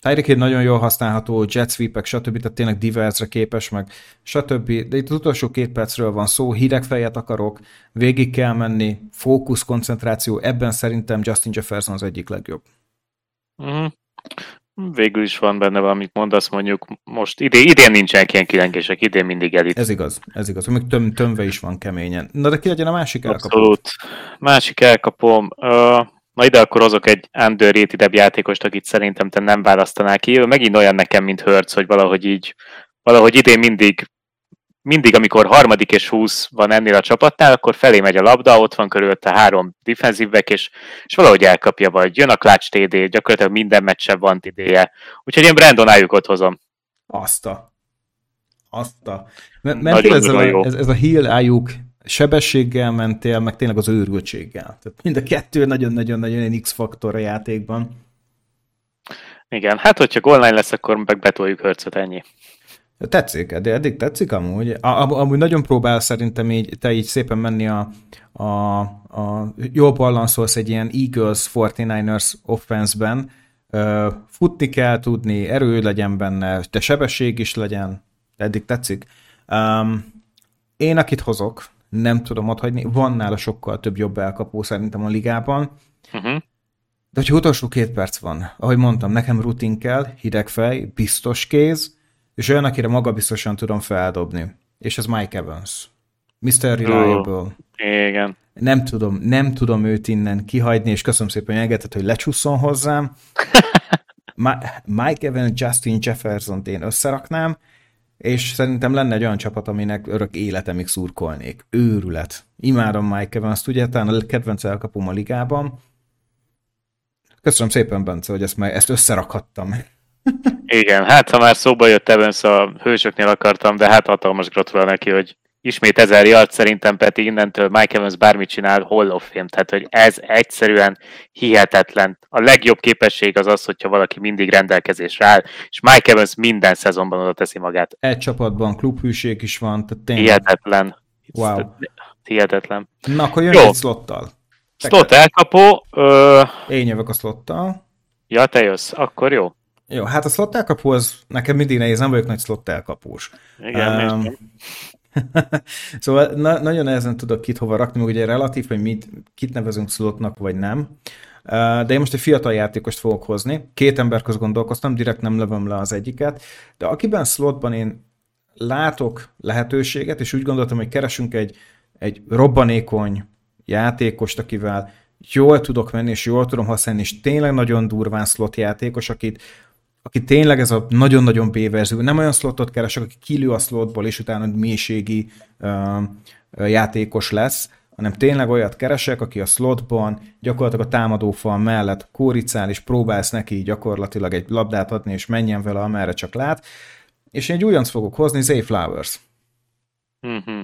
Tyreek Hill nagyon jól használható, jet sweepek, stb. Tehát tényleg diversre képes, meg stb. De itt az utolsó két percről van szó, hideg fejet akarok, végig kell menni, fókusz, koncentráció, ebben szerintem Justin Jefferson az egyik legjobb. Mm. Végül is van benne valamit mondasz, mondjuk most idén, idén nincsenek ilyen kilengések, idén mindig elit. Ez igaz, ez igaz. Még töm, tömve is van keményen. Na de ki legyen a másik elkapó? Abszolút. Másik elkapom. Uh, Na ide akkor hozok egy underrated játékost, akit szerintem te nem választanál ki. Ő megint olyan nekem, mint Hertz, hogy valahogy így, valahogy idén mindig, mindig, amikor harmadik és húsz van ennél a csapatnál, akkor felé megy a labda, ott van körülötte három defensívek, és, és valahogy elkapja, vagy jön a clutch TD, gyakorlatilag minden meccsen van idéje. Úgyhogy én Brandon Ayukot hozom. Azt a. Azt a. Mert ez, a, ez, ez a Hill Ayuk sebességgel mentél, meg tényleg az őrültséggel. Tehát mind a kettő nagyon-nagyon-nagyon egy X-faktor a játékban. Igen, hát hogyha online lesz, akkor meg betoljuk hörcöt, ennyi. Tetszik, de eddig tetszik amúgy. Amúgy nagyon próbál szerintem így, te így szépen menni a, a, a jól balanszolsz egy ilyen Eagles 49ers offense-ben. Futni kell tudni, erő legyen benne, de sebesség is legyen. Eddig tetszik. Um, én akit hozok, nem tudom otthagyni. Van nála sokkal több jobb elkapó szerintem a ligában. Uh-huh. De hogyha utolsó két perc van, ahogy mondtam, nekem rutin kell, hideg fej, biztos kéz, és olyan, akire maga biztosan tudom feldobni. És ez Mike Evans. Mr. Reliable. Uh, igen. Nem tudom, nem tudom őt innen kihagyni, és köszönöm szépen, hogy engedted, hogy lecsúszson hozzám. Mike Evans, Justin Jefferson én összeraknám, és szerintem lenne egy olyan csapat, aminek örök életemig szurkolnék. Őrület. Imádom Mike Evans, ugye, talán a kedvenc elkapom a ligában. Köszönöm szépen, Bence, hogy ezt, ezt összerakhattam. Igen, hát ha már szóba jött Evans, a hősöknél akartam, de hát hatalmas gratulál neki, hogy ismét ezer yard, szerintem Peti innentől Mike Evans bármit csinál, Hall of Fame, tehát hogy ez egyszerűen hihetetlen. A legjobb képesség az az, hogyha valaki mindig rendelkezésre áll, és Mike Evans minden szezonban oda teszi magát. Egy csapatban klubhűség is van, tehát tényleg... Hihetetlen. Wow. Hihetetlen. Na, akkor jön Jó. egy slottal. Slot elkapó. Ö... Én jövök a slottal. Ja, te jössz, akkor jó. Jó, hát a slot elkapó az nekem mindig nehéz, nem vagyok nagy slot elkapós. Igen, um, szóval na- nagyon nehezen tudok kit hova rakni, meg ugye relatív, hogy mit, kit nevezünk slotnak, vagy nem. De én most egy fiatal játékost fogok hozni. Két ember köz gondolkoztam, direkt nem lövöm le az egyiket, de akiben slotban én látok lehetőséget, és úgy gondoltam, hogy keresünk egy, egy robbanékony játékost, akivel jól tudok menni, és jól tudom használni, és tényleg nagyon durván slot játékos, akit aki tényleg ez a nagyon-nagyon B-verzió, nem olyan slotot keresek, aki kilő a slotból, és utána mélységi uh, játékos lesz, hanem tényleg olyat keresek, aki a slotban gyakorlatilag a támadófal mellett kóricál, és próbálsz neki gyakorlatilag egy labdát adni, és menjen vele, amerre csak lát. És én egy újonc fogok hozni, Zay Flowers. Mm-hmm.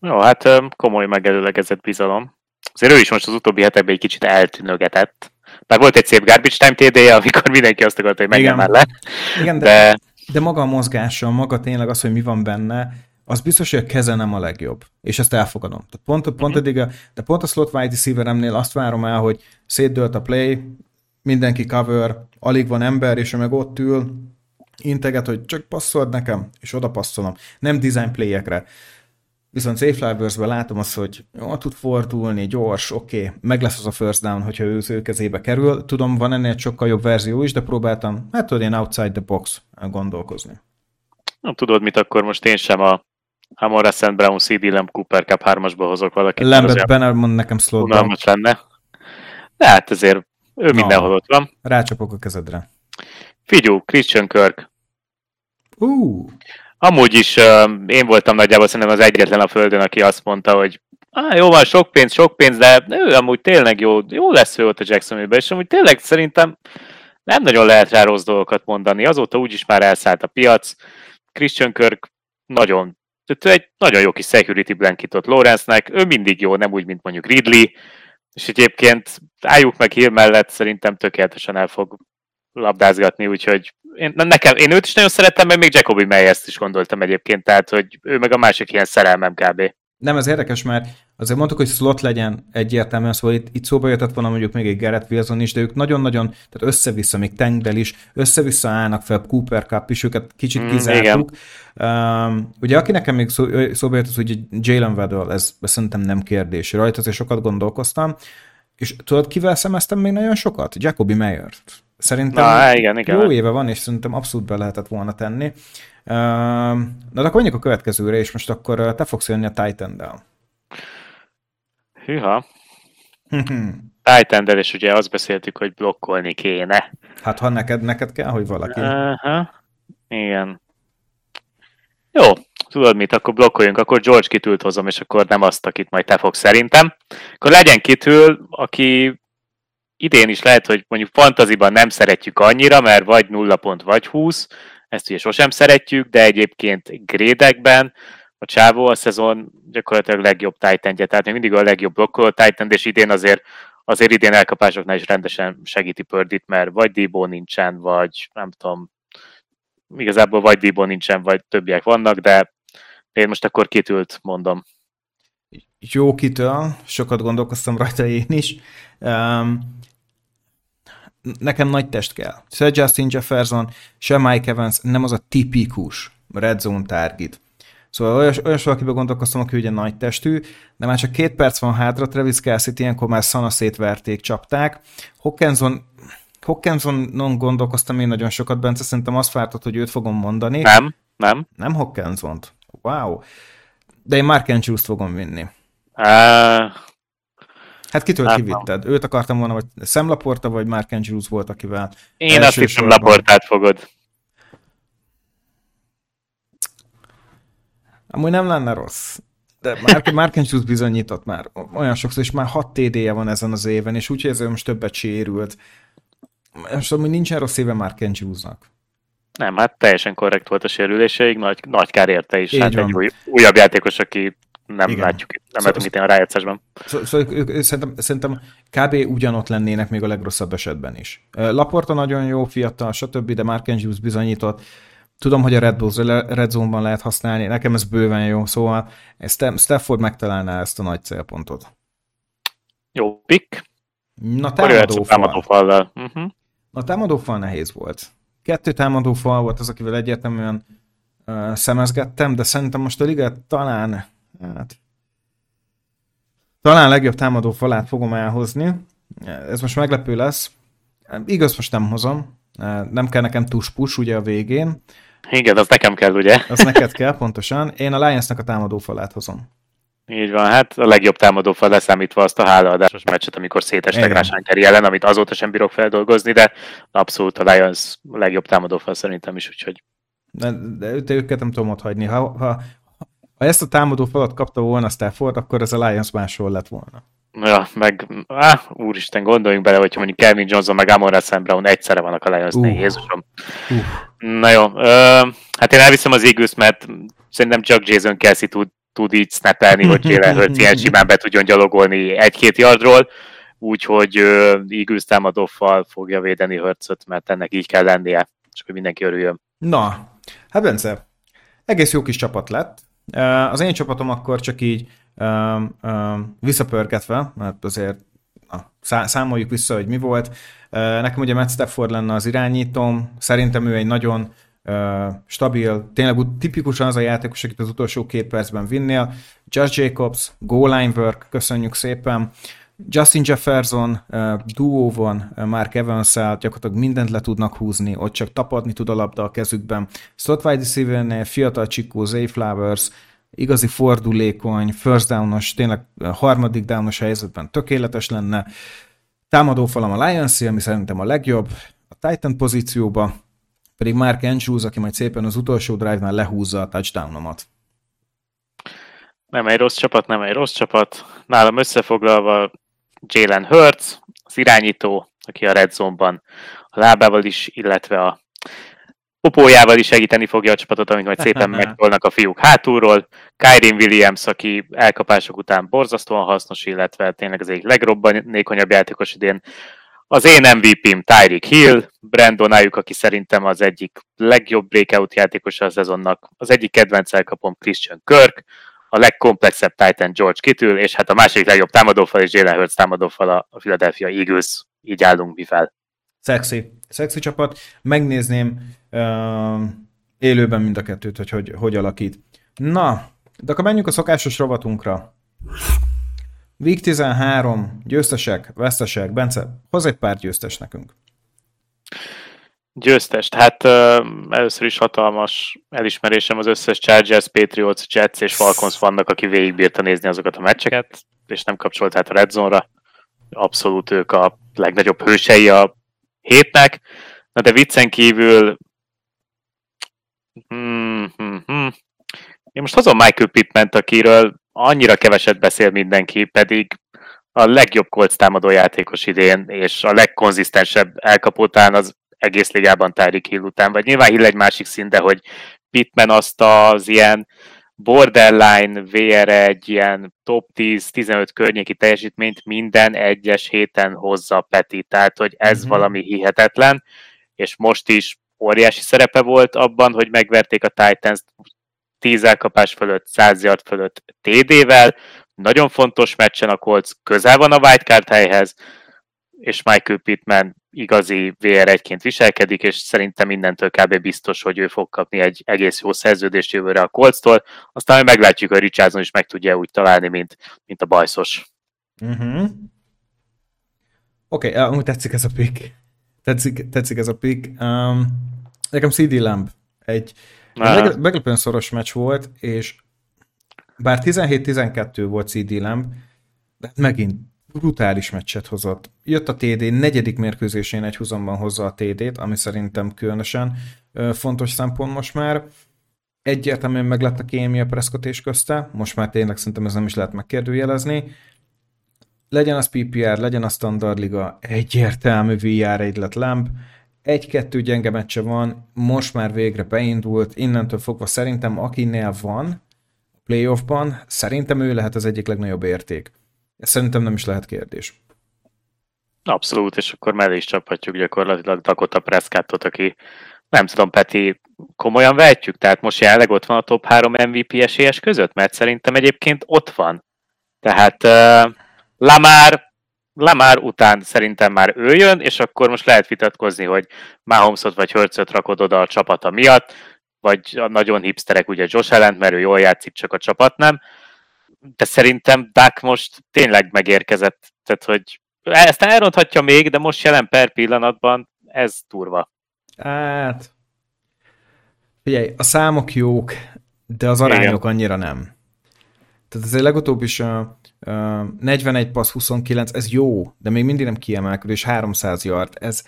Jó, hát komoly megelőlegezett bizalom. Azért ő is most az utóbbi hetekben egy kicsit eltűnögetett. Már volt egy szép garbage time td amikor mindenki azt akarta, hogy menjen már le. Igen, de, de... de maga a mozgása, maga tényleg az, hogy mi van benne, az biztos, hogy a keze nem a legjobb. És ezt elfogadom. Tehát pont, pont mm-hmm. eddig a, de pont a slot wide receiveremnél azt várom el, hogy szétdőlt a play, mindenki cover, alig van ember, és ő meg ott ül, integet, hogy csak passzold nekem, és oda passzolom. Nem design playekre. Viszont Zayflowers-ben látom azt, hogy jól tud fordulni, gyors, oké, okay, meg lesz az a first down, hogyha ő az ő kezébe kerül. Tudom, van ennél sokkal jobb verzió is, de próbáltam, hát tudod, én outside the box gondolkozni. Nem tudod mit, akkor most én sem a Amora St. Brown CD Lamb Cooper Cup 3-asba hozok valakit. Lambert Banner mond nekem slot lenne. De hát ezért ő no. mindenhol ott van. Rácsapok a kezedre. Figyú, Christian Kirk. Uh. Amúgy is uh, én voltam nagyjából szerintem az egyetlen a földön, aki azt mondta, hogy ah, jó van, sok pénz, sok pénz, de ő amúgy tényleg jó, jó lesz ő ott a Jacksonville-ben, és amúgy tényleg szerintem nem nagyon lehet rá rossz dolgokat mondani. Azóta úgyis már elszállt a piac. Christian Kirk nagyon, egy nagyon jó kis security blanketot Lawrence-nek, ő mindig jó, nem úgy, mint mondjuk Ridley, és egyébként álljuk meg Hill mellett szerintem tökéletesen el fog labdázgatni, úgyhogy én, nekem, én őt is nagyon szerettem, mert még Jacobi Meyers-t is gondoltam egyébként, tehát hogy ő meg a másik ilyen szerelmem kb. Nem, ez érdekes, mert azért mondtuk, hogy slot legyen egyértelműen, szóval itt, itt szóba jöttett volna mondjuk még egy Garrett Wilson is, de ők nagyon-nagyon, tehát össze-vissza, még Tankdel is, össze-vissza állnak fel, Cooper Cup is, őket kicsit mm, kizártuk. Um, ugye aki nekem még szó, szóba jött, az ugye Jalen Weddle, ez, ez szerintem nem kérdés. Rajta azért sokat gondolkoztam, és tudod, kivel szemeztem még nagyon sokat? Jacobi Meyers. Szerintem Na, igen, igen. jó éve van, és szerintem abszolút be lehetett volna tenni. Na, de akkor menjünk a következőre, és most akkor te fogsz jönni a Titan-del. Hűha. titan és ugye azt beszéltük, hogy blokkolni kéne. Hát ha neked, neked kell, hogy valaki. Uh-huh. Igen. Jó, tudod mit, akkor blokkoljunk, akkor George kitült hozom, és akkor nem azt, akit majd te fogsz szerintem. Akkor legyen kitül, aki idén is lehet, hogy mondjuk fantaziban nem szeretjük annyira, mert vagy 0 pont, vagy 20, ezt ugye sosem szeretjük, de egyébként grédekben a csávó a szezon gyakorlatilag legjobb titan tehát még mindig a legjobb blokkoló Titan, és idén azért azért idén elkapásoknál is rendesen segíti Pördit, mert vagy Dibó nincsen, vagy nem tudom, igazából vagy Dibó nincsen, vagy többiek vannak, de én most akkor kitült, mondom. Jó kitől, sokat gondolkoztam rajta én is. Um, nekem nagy test kell. Se Justin Jefferson, se Mike Evans nem az a tipikus red zone target. Szóval olyas, olyas valakiben gondolkoztam, aki ugye nagy testű, de már csak két perc van hátra, Travis Kelsey-t ilyenkor már szana szétverték, csapták. Hawkinson Hawkinsonon gondolkoztam én nagyon sokat, Bence, szerintem azt vártad, hogy őt fogom mondani. Nem, nem. Nem Hawkinson-t. Wow. De én Mark Andrews-t fogom vinni. Uh, Hát kitől hát kivitted? Őt akartam volna, vagy Sam Laporta, vagy Mark Andrews volt, akivel Én azt hiszem Laportát fogod. Amúgy nem lenne rossz. De Mark, Mark Andrews bizonyított már olyan sokszor, és már 6 TD-je van ezen az éven, és úgy érzem, most többet sérült. Most amúgy nincsen rossz éve Mark Andrewsnak. Nem, hát teljesen korrekt volt a sérüléseig, nagy, nagy kár érte is. Így hát van. egy új, újabb játékos, aki nem Igen. látjuk, nem szóval, látunk itt a rájátszásban. Szóval, szóval ők, szerintem, szerintem kb. ugyanott lennének még a legrosszabb esetben is. Laporta nagyon jó, fiatal, stb., de Mark Andrews bizonyított. Tudom, hogy a Red, Bull, Red Zone-ban lehet használni, nekem ez bőven jó, szóval Stafford megtalálná ezt a nagy célpontot. Jó pick. Na támadó fal. Uh-huh. Na támadó fal nehéz volt. Kettő támadó fal volt az, akivel egyértelműen uh, szemezgettem, de szerintem most a liga talán Hát, talán a legjobb támadó falát fogom elhozni. Ez most meglepő lesz. Igaz, most nem hozom. Nem kell nekem tuspus ugye a végén. Igen, az nekem kell, ugye? Az neked kell, pontosan. Én a Lionsnak a támadó falát hozom. Így van, hát a legjobb támadó fal leszámítva azt a hálaadásos meccset, amikor szétestek Rásánkeri ellen, amit azóta sem bírok feldolgozni, de abszolút a Lions a legjobb támadó fal szerintem is, úgyhogy de, de őket nem tudom ott hagyni. Ha, ha, ha ezt a támadó falat kapta volna Stafford, akkor ez a Lions máshol lett volna. Ja, meg, á, úristen, gondoljunk bele, hogyha mondjuk Kevin Johnson meg Amon Sam Brown egyszerre vannak a lions uh. Jézusom. Uh. Na jó, ö, hát én elviszem az eagles mert szerintem csak Jason Kelsey tud, tud így snappelni, hogy Jalen Hurts ilyen simán be tudjon gyalogolni egy-két yardról, úgyhogy Eagles támadófal fogja védeni Hurtsot, mert ennek így kell lennie, és hogy mindenki örüljön. Na, hát Bence, egész jó kis csapat lett, az én csapatom akkor csak így um, visszapörgetve, mert azért számoljuk vissza, hogy mi volt. Nekem ugye Matt Stafford lenne az irányítóm, szerintem ő egy nagyon stabil, tényleg tipikusan az a játékos, akit az utolsó két percben vinnél. Josh Jacobs, goal line work, köszönjük szépen. Justin Jefferson duó van Mark evans gyakorlatilag mindent le tudnak húzni, ott csak tapadni tud a labda a kezükben. Slot wide receiver fiatal csikó Zay Flowers, igazi fordulékony, first downos, tényleg harmadik downos helyzetben tökéletes lenne. Támadó falam a lions ami szerintem a legjobb, a Titan pozícióba, pedig Mark Andrews, aki majd szépen az utolsó drive-nál lehúzza a touchdownomat. Nem egy rossz csapat, nem egy rossz csapat. Nálam összefoglalva Jalen Hurts, az irányító, aki a red zone-ban a lábával is, illetve a popójával is segíteni fogja a csapatot, amit majd szépen megtolnak a fiúk hátulról. Kyrie Williams, aki elkapások után borzasztóan hasznos, illetve tényleg az egyik legrobbanékonyabb játékos idén. Az én MVP-m Tyreek Hill, Brandon Ayuk, aki szerintem az egyik legjobb breakout játékosa a szezonnak, az egyik kedvenc elkapom Christian Kirk, a legkomplexebb Titan George Kittle, és hát a második legjobb támadófal és Jalen Hurts támadófal a Philadelphia Eagles. Így állunk mi fel. Szexi. Szexi csapat. Megnézném uh, élőben mind a kettőt, hogy, hogy hogy alakít. Na, de akkor menjünk a szokásos rovatunkra. Week 13, győztesek, vesztesek. Bence, hoz egy pár győztes nekünk. Győztest. Hát uh, először is hatalmas elismerésem az összes Chargers, Patriots, Jets és Falcons vannak, aki végigbírta nézni azokat a meccseket, és nem kapcsolt át a Red Zone-ra. Abszolút ők a legnagyobb hősei a hétnek. Na de viccen kívül hmm, hmm, hmm. Én most hozom Michael pittman akiről annyira keveset beszél mindenki, pedig a legjobb Colts támadó játékos idén, és a legkonzisztensebb elkapó után az egész ligában Tyreek Hill után, vagy nyilván Hill egy másik de hogy Pittman azt az ilyen borderline VR egy ilyen top 10-15 környéki teljesítményt minden egyes héten hozza Peti, tehát hogy ez mm-hmm. valami hihetetlen, és most is óriási szerepe volt abban, hogy megverték a Titans 10 elkapás fölött, 100 yard fölött TD-vel, nagyon fontos meccsen a Colts közel van a wildcard helyhez, és Michael Pittman igazi VR1-ként viselkedik, és szerintem mindentől kb. biztos, hogy ő fog kapni egy egész jó szerződést jövőre a Colts-tól, aztán majd meglátjuk, hogy Richardson is meg tudja úgy találni, mint, mint a bajszos. Uh-huh. Oké, okay, amúgy tetszik ez a pick. Tetszik, tetszik ez a pick. Um, nekem CD Lamb egy, egy meglepően szoros meccs volt, és bár 17-12 volt CD Lamb, de hát megint brutális meccset hozott. Jött a TD, negyedik mérkőzésén egy húzomban hozza a TD-t, ami szerintem különösen fontos szempont most már. Egyértelműen meg lett a kémia Prescott és közte, most már tényleg szerintem ez nem is lehet megkérdőjelezni. Legyen az PPR, legyen a Standard Liga, egyértelmű VR egy lett Lamb, egy-kettő gyenge meccse van, most már végre beindult, innentől fogva szerintem akinél van playoffban, szerintem ő lehet az egyik legnagyobb érték. Ez szerintem nem is lehet kérdés. Abszolút, és akkor mellé is csaphatjuk gyakorlatilag Dakota Prescottot, aki nem tudom, Peti, komolyan vehetjük? Tehát most jelenleg ott van a top 3 MVP esélyes között? Mert szerintem egyébként ott van. Tehát uh, Lamar, Lamar után szerintem már ő jön, és akkor most lehet vitatkozni, hogy Mahomesot vagy Hurtsot rakod oda a csapata miatt, vagy a nagyon hipsterek ugye Josh Allen, mert ő jól játszik, csak a csapat nem. De szerintem Duck most tényleg megérkezett, tehát hogy ezt elronthatja még, de most jelen per pillanatban ez turva. Hát, figyelj, a számok jók, de az arányok Igen. annyira nem. Tehát azért legutóbb is a, a 41 passz 29, ez jó, de még mindig nem kiemelkedő, 300 yard. Ez,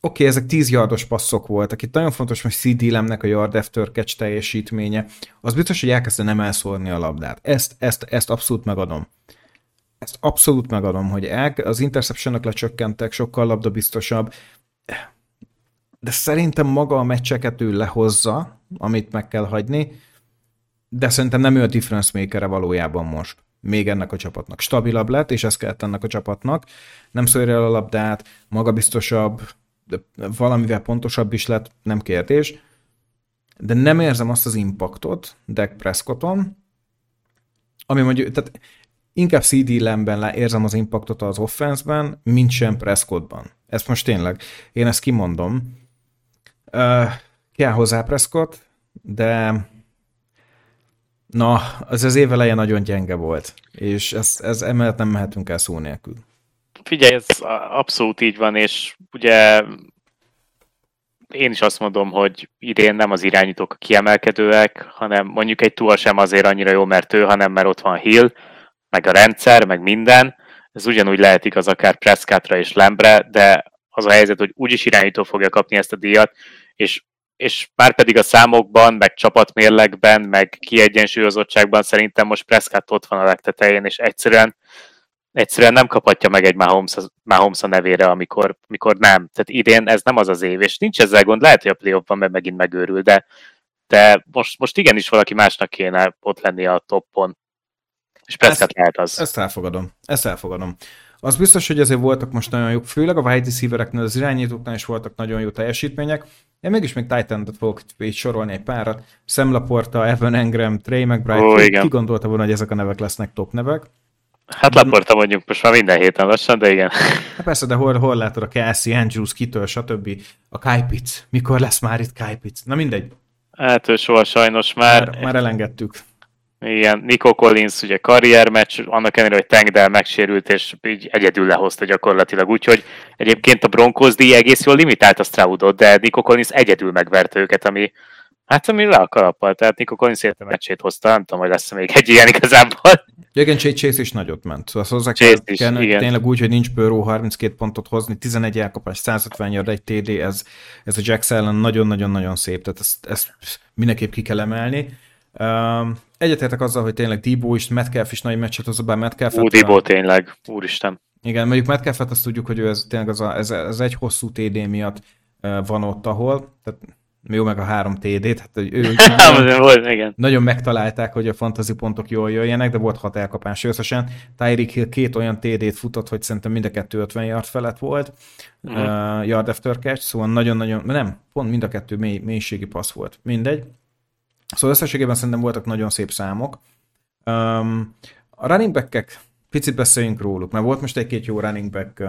oké, okay, ezek 10 yardos passzok voltak. Itt nagyon fontos, hogy CD Lemnek a yard after catch teljesítménye. Az biztos, hogy elkezdte nem elszórni a labdát. Ezt, ezt, ezt abszolút megadom. Ezt abszolút megadom, hogy el, az interceptionok lecsökkentek, sokkal labdabiztosabb de szerintem maga a meccseket ő lehozza, amit meg kell hagyni, de szerintem nem ő a difference maker valójában most. Még ennek a csapatnak. Stabilabb lett, és ez kellett ennek a csapatnak. Nem szórja el a labdát, magabiztosabb, valamivel pontosabb is lett, nem kérdés. De nem érzem azt az impaktot Dak Prescotton, ami mondjuk, tehát inkább CD Lemben érzem az impaktot az offenszben, mint sem Prescottban. Ezt most tényleg, én ezt kimondom. Uh, kell hozzá Prescott, de na, az az év eleje nagyon gyenge volt, és ez, ez emellett nem mehetünk el szó nélkül. Figyelj, ez abszolút így van, és ugye én is azt mondom, hogy idén nem az irányítók a kiemelkedőek, hanem mondjuk egy túl sem azért annyira jó, mert ő, hanem mert ott van Hill, meg a rendszer, meg minden. Ez ugyanúgy lehet igaz akár Prescottra és Lembre, de az a helyzet, hogy úgyis irányító fogja kapni ezt a díjat, és, és már pedig a számokban, meg csapatmérlegben, meg kiegyensúlyozottságban szerintem most Prescott ott van a legtetején, és egyszerűen egyszerűen nem kaphatja meg egy Mahomes, Mahomes a nevére, amikor, amikor nem. Tehát idén ez nem az az év, és nincs ezzel gond, lehet, hogy a playoffban mert megint megőrül, de, de most, most igenis valaki másnak kéne ott lenni a toppon. És Prescott lehet az. Ezt elfogadom. Ezt elfogadom. Az biztos, hogy ezért voltak most nagyon jók, főleg a wide receivereknél, az irányítóknál is voltak nagyon jó teljesítmények. Én mégis még titan fogok így sorolni egy párat. Sam Laporta, Evan Engram, Trey McBride. Ó, ki, ki gondolta volna, hogy ezek a nevek lesznek top nevek? Hát Laporta mondjuk most már minden héten lassan, de igen. Hát persze, de hol, hol látod a Cassie, Andrews, kitől, stb. A Kajpic. Mikor lesz már itt Kajpic? Na mindegy. Hát ő soha sajnos már... Már, már elengedtük. Igen, Nico Collins ugye karriermeccs, annak ellenére, hogy Tank Dell megsérült, és így egyedül lehozta gyakorlatilag, úgyhogy egyébként a Broncos díj egész jól limitált a Stroudot, de Nico Collins egyedül megverte őket, ami Hát ami le a kalappal, tehát Nico Collins érte meccsét hozta, nem tudom, hogy lesz még egy ilyen igazából. Igen, Chase is nagyot ment. Szóval hozzá kell, is, kell igen. tényleg úgy, hogy nincs bőró 32 pontot hozni, 11 elkapás, 150 yard, egy TD, ez, ez a Jack ellen nagyon-nagyon-nagyon szép, tehát ezt, ezt mindenképp ki kell emelni. Um, egyetértek azzal, hogy tényleg Dibó is, Metcalf is nagy meccset hozott, bár Metcalf... Ó, Dibó tényleg, úristen. Igen, mondjuk metcalf azt tudjuk, hogy ő ez tényleg az, a, ez, ez egy hosszú TD miatt van ott, ahol, tehát jó meg a három TD-t, hát hogy ő nagyon, volt, igen. nagyon megtalálták, hogy a fantasy pontok jól jöjjenek, de volt hat elkapás összesen. Tyreek Hill két olyan TD-t futott, hogy szerintem mind a kettő 50 yard felett volt, uh-huh. uh, yard after catch, szóval nagyon-nagyon, nem, pont mind a kettő mély, mélységi passz volt. Mindegy. Szóval összességében szerintem voltak nagyon szép számok. Um, a running back picit beszéljünk róluk, mert volt most egy-két jó running back uh,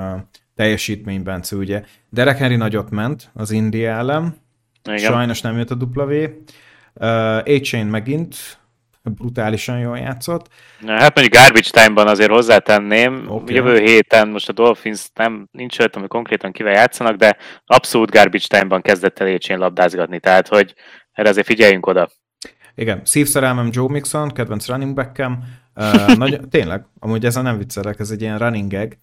teljesítmény, Bence, ugye. Derek Henry nagyot ment az India ellen, Igen. sajnos nem jött a W. Uh, A-Chain megint brutálisan jól játszott. Hát mondjuk garbage time-ban azért hozzátenném, okay. jövő héten most a Dolphins nem, nincs olyan, hogy konkrétan kivel játszanak, de abszolút garbage time-ban kezdett el labdázgatni, tehát hogy erre azért figyeljünk oda. Igen, szívszerelmem Joe Mixon, kedvenc running backem. Uh, nagy, tényleg, amúgy ezzel nem viccelek, ez egy ilyen running gag.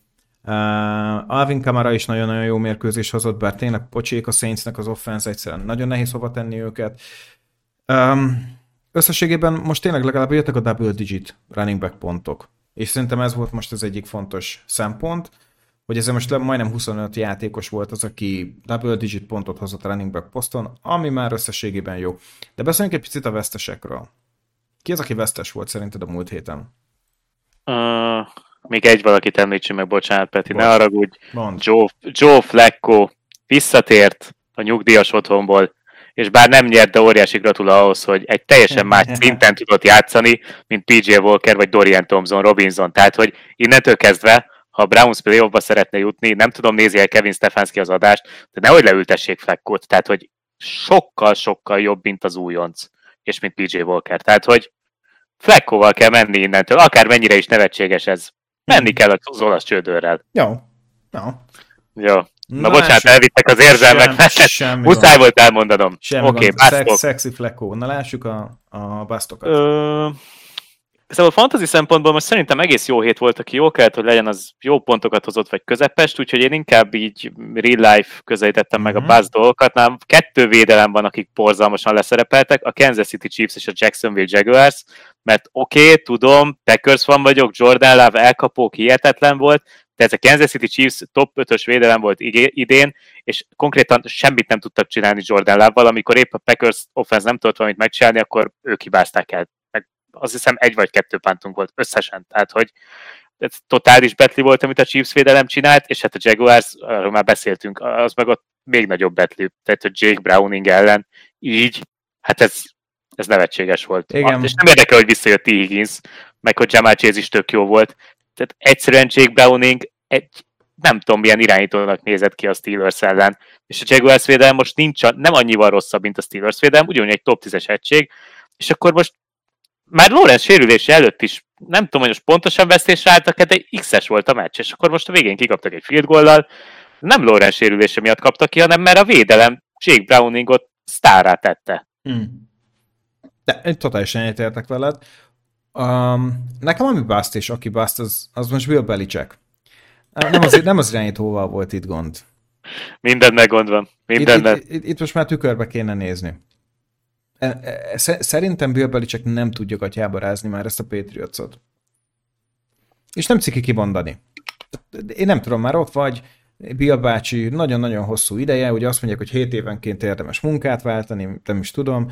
Uh, Alvin Kamara is nagyon-nagyon jó mérkőzés hozott, bár tényleg pocsék a Saintsnek az offense, egyszerűen nagyon nehéz hova tenni őket. Um, összességében most tényleg legalább jöttek a double digit running back pontok. És szerintem ez volt most az egyik fontos szempont, hogy ez most majdnem 25 játékos volt az, aki double digit pontot hozott a running back poszton, ami már összességében jó. De beszéljünk egy picit a vesztesekről. Ki az, aki vesztes volt szerinted a múlt héten? Uh, még egy valakit említsünk meg, bocsánat, Peti, Bocs. ne haragudj. Joe, Joe Flacco visszatért a nyugdíjas otthonból, és bár nem nyert, de óriási gratula ahhoz, hogy egy teljesen más szinten tudott játszani, mint PJ Walker vagy Dorian Thompson, Robinson. Tehát, hogy innentől kezdve, ha a Browns playoffba szeretne jutni, nem tudom, nézi el Kevin Stefanski az adást, de nehogy leültessék Fleckot. Tehát, hogy sokkal-sokkal jobb, mint az újonc, és mint PJ Walker. Tehát, hogy Fleckóval kell menni innentől, akár mennyire is nevetséges ez. Menni kell az olasz csődőrrel. Jó. Jó. Jó. Na, Na bocsánat, elvittek az érzelmek, sem, muszáj volt elmondanom. Oké, okay, Szex, Szexi Fleckó. Na lássuk a, a basztokat. Ö, Szóval a fantasy szempontból most szerintem egész jó hét volt, aki jó kellett, hogy legyen, az jó pontokat hozott, vagy közepest, úgyhogy én inkább így real life közelítettem mm-hmm. meg a mhm. buzz dolgokat. Nem, kettő védelem van, akik borzalmasan leszerepeltek, a Kansas City Chiefs és a Jacksonville Jaguars, mert oké, okay, tudom, Packers van vagyok, Jordan Love elkapó, hihetetlen volt, de ez a Kansas City Chiefs top 5-ös védelem volt idén, és konkrétan semmit nem tudtak csinálni Jordan Love-val, amikor épp a Packers offense nem tudott valamit megcsinálni, akkor ők hibázták el azt hiszem egy vagy kettő pántunk volt összesen, tehát hogy ez totális betli volt, amit a Chiefs védelem csinált, és hát a Jaguars, arról már beszéltünk, az meg ott még nagyobb betli, tehát hogy Jake Browning ellen így, hát ez, ez nevetséges volt. Igen. És nem érdekel, hogy visszajött T. Higgins, meg hogy Jamal Chase is tök jó volt. Tehát egyszerűen Jake Browning egy nem tudom milyen irányítónak nézett ki a Steelers ellen. És a Jaguars védelem most nincs, nem annyival rosszabb, mint a Steelers védelem, ugyanúgy egy top 10-es egység, és akkor most már Lorenz sérülése előtt is nem tudom, hogy most pontosan vesztésre álltak de X-es volt a meccs, és akkor most a végén kikaptak egy field goal Nem Lorenz sérülése miatt kaptak ki, hanem mert a védelem Jake Browningot sztárá tette. Hmm. De én totálisan egyetértek veled. Um, nekem ami bászt és aki bászt, az, az most Bill Belichick. Nem az, nem az irányítóval volt itt gond. Mindennek gond van. Mindennek. Itt, itt, itt, itt most már tükörbe kéne nézni. E, e, szerintem Bill Belichick nem tudja gatyába rázni már ezt a Patriotsot. És nem ciki kimondani. Én nem tudom, már ott vagy, Bill bácsi nagyon-nagyon hosszú ideje, ugye azt mondják, hogy 7 évenként érdemes munkát váltani, nem is tudom.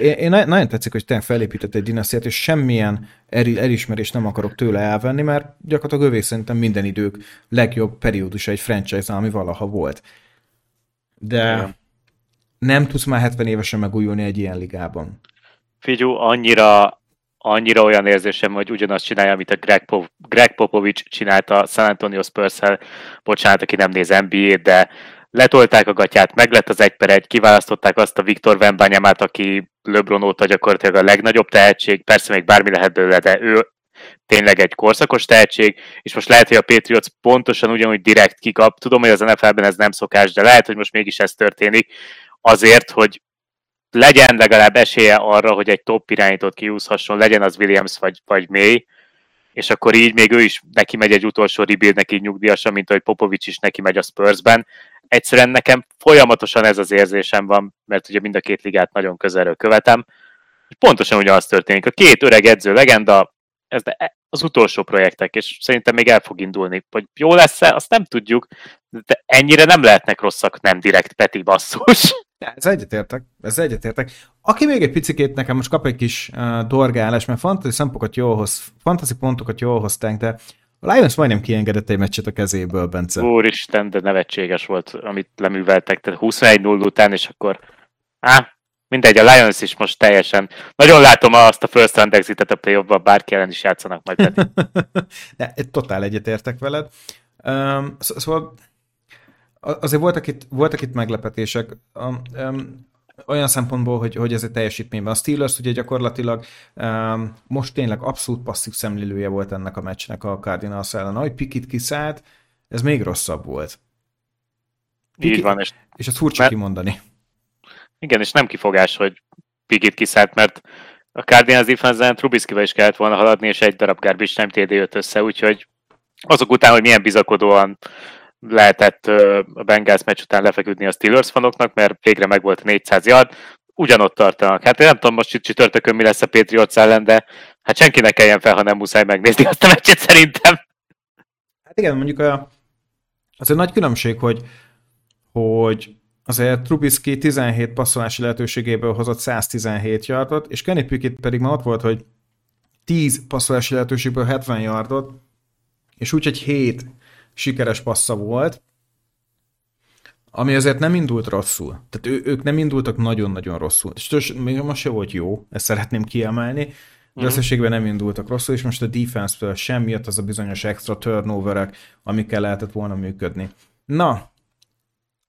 Én, én nagyon tetszik, hogy te felépített egy dinasztiát, és semmilyen elismerést nem akarok tőle elvenni, mert gyakorlatilag övé szerintem minden idők legjobb periódusa egy franchise ami valaha volt. De nem tudsz már 70 évesen megújulni egy ilyen ligában. Figyú, annyira, annyira olyan érzésem, hogy ugyanazt csinálja, amit a Greg, Pop- Greg Popovich csinálta a San Antonio spurs bocsánat, aki nem néz NBA-t, de letolták a gatyát, meg lett az egy per egy, kiválasztották azt a Viktor Vembanyamát, aki LeBron óta gyakorlatilag a legnagyobb tehetség, persze még bármi lehet belőle, de ő tényleg egy korszakos tehetség, és most lehet, hogy a Patriots pontosan ugyanúgy direkt kikap. Tudom, hogy az NFL-ben ez nem szokás, de lehet, hogy most mégis ez történik azért, hogy legyen legalább esélye arra, hogy egy top irányítót kiúszhasson, legyen az Williams vagy, vagy May, és akkor így még ő is neki megy egy utolsó rebuildnek így nyugdíjasan, mint ahogy Popovics is neki megy a Spursben. Egyszerűen nekem folyamatosan ez az érzésem van, mert ugye mind a két ligát nagyon közelről követem. Pontosan ugyanaz történik. A két öreg edző legenda, ez az utolsó projektek, és szerintem még el fog indulni. Hogy jó lesz-e, azt nem tudjuk, de ennyire nem lehetnek rosszak, nem direkt Peti basszus. Ez egyetértek, ez egyetértek. Aki még egy picikét nekem most kap egy kis uh, dorgálás, mert fantasy szempokat jól hoz, fantasy pontokat jól hoztánk, de a Lions majdnem kiengedett egy meccset a kezéből, Bence. Úristen, de nevetséges volt, amit leműveltek, tehát 21-0 után, és akkor á, mindegy, a Lions is most teljesen, nagyon látom azt a first round exitet a play ban bárki ellen is játszanak majd. de, totál egyetértek veled. Um, szóval azért voltak itt, voltak itt meglepetések. Um, um, olyan szempontból, hogy, hogy ez egy teljesítményben. A Steelers ugye gyakorlatilag um, most tényleg abszolút passzív szemlélője volt ennek a meccsnek a Cardinals ellen. Ahogy Pikit kiszállt, ez még rosszabb volt. Piki, Így van. És, és ezt furcsa mert, kimondani. Igen, és nem kifogás, hogy Pigit kiszállt, mert a Cardinals defense-en Trubisky-vel is kellett volna haladni, és egy darab garbage nem TD jött össze, úgyhogy azok után, hogy milyen bizakodóan lehetett a Bengals meccs után lefeküdni a Steelers fanoknak, mert végre meg volt a 400 yard, ugyanott tartanak. Hát én nem tudom most csütörtökön mi lesz a Patriots ellen, de hát senkinek kelljen fel, ha nem muszáj megnézni azt a meccset szerintem. Hát igen, mondjuk a, az egy nagy különbség, hogy, hogy azért Trubisky 17 passzolási lehetőségéből hozott 117 yardot, és Kenny Pickett pedig ma ott volt, hogy 10 passzolási lehetőségből 70 yardot, és úgy, hogy 7 sikeres passza volt, ami azért nem indult rosszul. Tehát ő, ők nem indultak nagyon-nagyon rosszul. És még most se volt jó, ezt szeretném kiemelni, de mm-hmm. összességben nem indultak rosszul, és most a defense-től sem jött az a bizonyos extra turnoverek, amikkel lehetett volna működni. Na,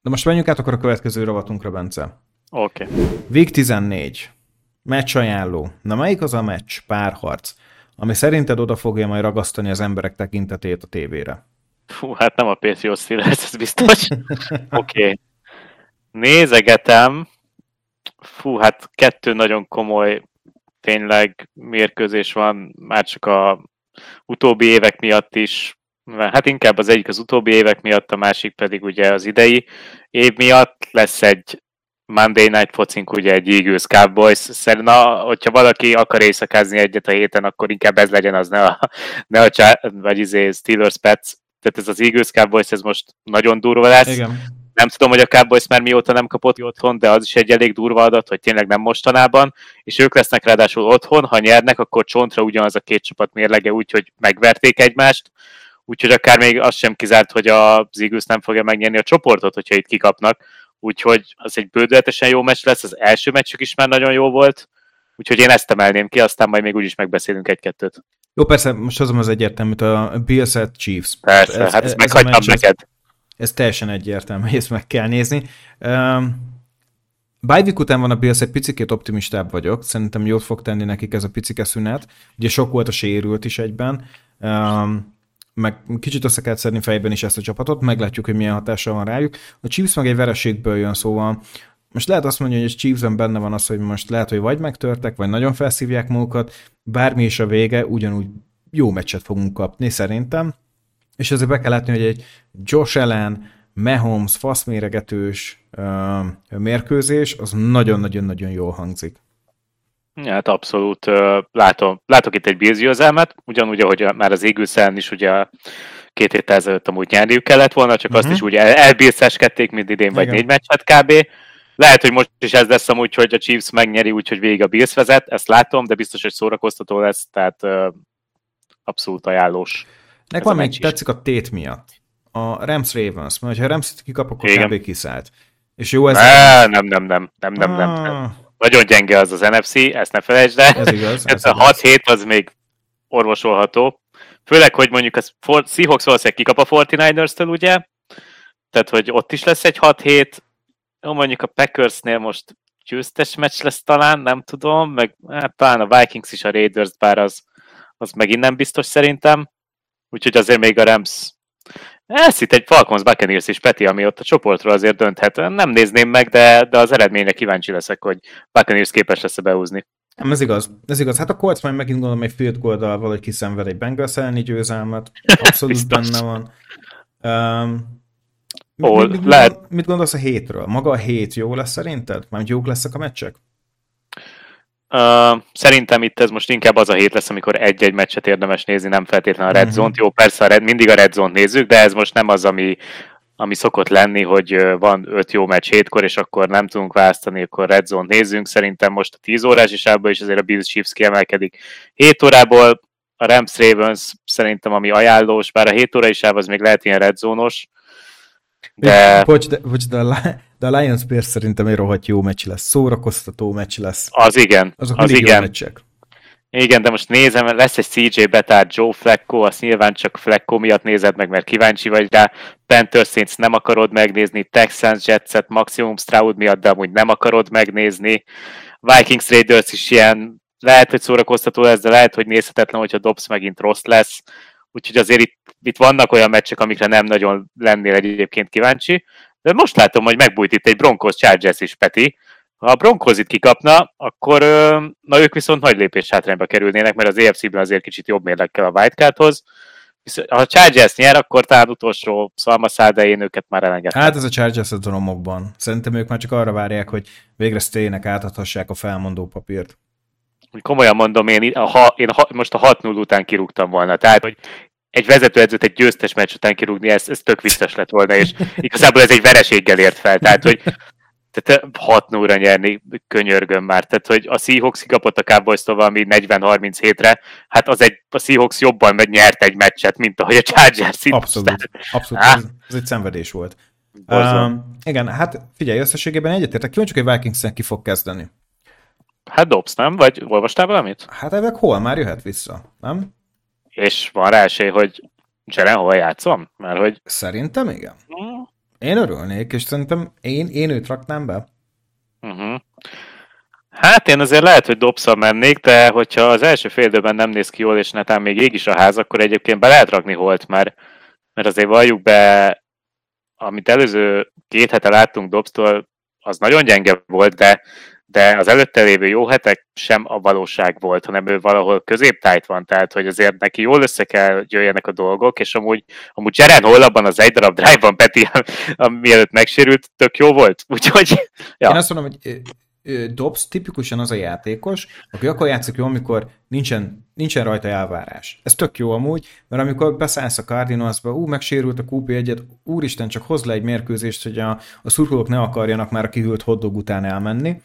de most menjünk át akkor a következő rovatunkra, Bence. Oké. Okay. Week 14. Meccs ajánló. Na melyik az a meccs, párharc, ami szerinted oda fogja majd ragasztani az emberek tekintetét a tévére? Fú, hát nem a Patriots Steelers, ez biztos. Oké. Okay. Nézegetem. Fú, hát kettő nagyon komoly tényleg mérkőzés van, már csak a utóbbi évek miatt is, hát inkább az egyik az utóbbi évek miatt, a másik pedig ugye az idei év miatt lesz egy Monday Night focink, ugye egy Eagles Cowboys. Szerintem, hogyha valaki akar éjszakázni egyet a héten, akkor inkább ez legyen az, ne a, ne a vagy izé Steelers Pets tehát ez az Eagles Cowboys, ez most nagyon durva lesz. Igen. Nem tudom, hogy a Cowboys már mióta nem kapott otthon, de az is egy elég durva adat, hogy tényleg nem mostanában, és ők lesznek ráadásul otthon, ha nyernek, akkor csontra ugyanaz a két csapat mérlege, úgyhogy megverték egymást, úgyhogy akár még az sem kizárt, hogy az Eagles nem fogja megnyerni a csoportot, hogyha itt kikapnak, úgyhogy az egy bődületesen jó meccs lesz, az első meccsük is már nagyon jó volt, úgyhogy én ezt emelném ki, aztán majd még úgyis megbeszélünk egy-kettőt. Jó, persze, most hozom az egyértelműt, a Bills at Chiefs. Persze, ez, hát ezt meghagytam neked. Ez, ez teljesen egyértelmű, hogy ezt meg kell nézni. Um, Bajvik után van a Bills, egy picikét optimistább vagyok, szerintem jót fog tenni nekik ez a picike szünet. Ugye sok volt a sérült is egyben, um, meg kicsit össze kell szedni fejben is ezt a csapatot, meglátjuk, hogy milyen hatással van rájuk. A Chiefs meg egy vereségből jön, szóval most lehet azt mondani, hogy a Chiefs-en benne van az, hogy most lehet, hogy vagy megtörtek, vagy nagyon felszívják magukat, bármi is a vége, ugyanúgy jó meccset fogunk kapni szerintem, és ezért be kell látni, hogy egy Josh Allen, Mahomes, faszméregetős uh, mérkőzés, az nagyon-nagyon-nagyon jól hangzik. Ja, hát abszolút látom, látok itt egy Bills ugyanúgy, ahogy már az égőszellen is ugye két héttel ezelőtt amúgy nyerniük kellett volna, csak uh-huh. azt mhm. is úgy el, elbírszeskedték, mint idén, vagy Igen. négy meccset kb. Lehet, hogy most is ez lesz amúgy, hogy a Chiefs megnyeri, úgyhogy végig a Bills vezet, ezt látom, de biztos, hogy szórakoztató lesz, tehát uh, abszolút ajánlós. Nekem még tetszik a tét miatt. A Rams Ravens, mert ha a Rams kikap, akkor Igen. kb. kiszállt. És jó ez... Ne, nem, nem, nem, nem, nem, nem, nem. Ah. Nagyon gyenge az az NFC, ezt ne felejtsd el. Ez igaz. Ez, ez a 6-7 az még orvosolható. Főleg, hogy mondjuk a Seahawks valószínűleg kikap a 49ers-től, ugye? Tehát, hogy ott is lesz egy 6-7, jó, mondjuk a Packersnél most győztes meccs lesz talán, nem tudom, meg hát, talán a Vikings is a Raiders, bár az, az megint nem biztos szerintem. Úgyhogy azért még a Rams ez itt egy Falcons Buccaneers is, Peti, ami ott a csoportról azért dönthet. Nem nézném meg, de, de az eredményre kíváncsi leszek, hogy Buccaneers képes lesz behúzni. Nem, ez igaz. Ez igaz. Hát a Colts majd megint gondolom egy field goal valahogy kiszenved egy Bengals elleni győzelmet. Abszolút benne van. Um, Hol? Mit, mit, lehet... mit gondolsz a hétről? Maga a hét jó lesz szerinted? Már jók lesznek a meccsek? Uh, szerintem itt ez most inkább az a hét lesz, amikor egy-egy meccset érdemes nézni, nem feltétlenül a Red uh-huh. Jó, persze a Red, mindig a Red Zone-t nézzük, de ez most nem az, ami, ami szokott lenni, hogy van öt jó meccs hétkor, és akkor nem tudunk választani, akkor Red Zone-t nézzünk. Szerintem most a 10 órás is ábban is azért a Bills Chiefs kiemelkedik. 7 órából a Rams Ravens szerintem ami ajánlós, bár a 7 óra is az még lehet ilyen Red Zone-os, de... Bocs, de, bocs, de, a, de a Lions Bears szerintem egy rohadt jó meccs lesz. Szórakoztató meccs lesz. Az igen. Azok az igen. meccsek. Igen, de most nézem, lesz egy CJ Betár, Joe Flacco, azt nyilván csak Flacco miatt nézed meg, mert kíváncsi vagy rá. Panthers Saints nem akarod megnézni, Texans Jetset maximum Stroud miatt, de amúgy nem akarod megnézni. Vikings Raiders is ilyen, lehet, hogy szórakoztató lesz, de lehet, hogy nézhetetlen, hogyha Dobbs megint rossz lesz úgyhogy azért itt, itt vannak olyan meccsek, amikre nem nagyon lennél egyébként kíváncsi, de most látom, hogy megbújt itt egy Broncos Chargers is, Peti, Ha a Broncos itt kikapna, akkor na ők viszont nagy lépés hátrányba kerülnének, mert az EFC-ben azért kicsit jobb mérlekkel a Wildcardhoz. Ha a Chargers nyer, akkor talán utolsó szalmaszál, de én őket már elengedtem. Hát ez a Chargers a romokban. Szerintem ők már csak arra várják, hogy végre Stének átadhassák a felmondó papírt. Komolyan mondom, én, ha, én ha, most a 6-0 után kirúgtam volna. Tehát, hogy egy vezetőedzőt egy győztes meccs után kirúgni, ez, ez tök vicces lett volna, és igazából ez egy vereséggel ért fel. Tehát, hogy tehát 6 0 nyerni, könyörgöm már. Tehát, hogy a Seahawks kapott a cowboys valami 40-37-re, hát az egy, a Seahawks jobban meg nyert egy meccset, mint ahogy a Chargers Abszolút, abszolút. Ez, ez, egy szenvedés volt. Um, igen, hát figyelj, összességében egyetértek, kíváncsi, hogy Vikings ki fog kezdeni. Hát dobsz, nem? Vagy olvastál valamit? Hát ebben hol már jöhet vissza, nem? És van rá esély, hogy Jelen hol játszom? Mert hogy... Szerintem igen. Mm. Én örülnék, és szerintem én, én őt raknám be. Uh-huh. Hát én azért lehet, hogy dobszal mennék, de hogyha az első fél időben nem néz ki jól, és netán még ég is a ház, akkor egyébként be lehet rakni holt, mert, mert azért valljuk be, amit előző két hete láttunk Dobstól, az nagyon gyenge volt, de de az előtte lévő jó hetek sem a valóság volt, hanem ő valahol középtájt van, tehát hogy azért neki jól össze kell jöjjenek a dolgok, és amúgy, amúgy Jaren Hall abban az egy darab drive-ban Peti, mielőtt megsérült, tök jó volt, úgyhogy... Ja. Én azt mondom, hogy Dobbs tipikusan az a játékos, aki akkor játszik jó, amikor nincsen, nincsen rajta elvárás. Ez tök jó amúgy, mert amikor beszállsz a Cardinalsba, ú, megsérült a QP egyet, úristen, csak hoz le egy mérkőzést, hogy a, a szurkolók ne akarjanak már a kihűlt hoddog után elmenni,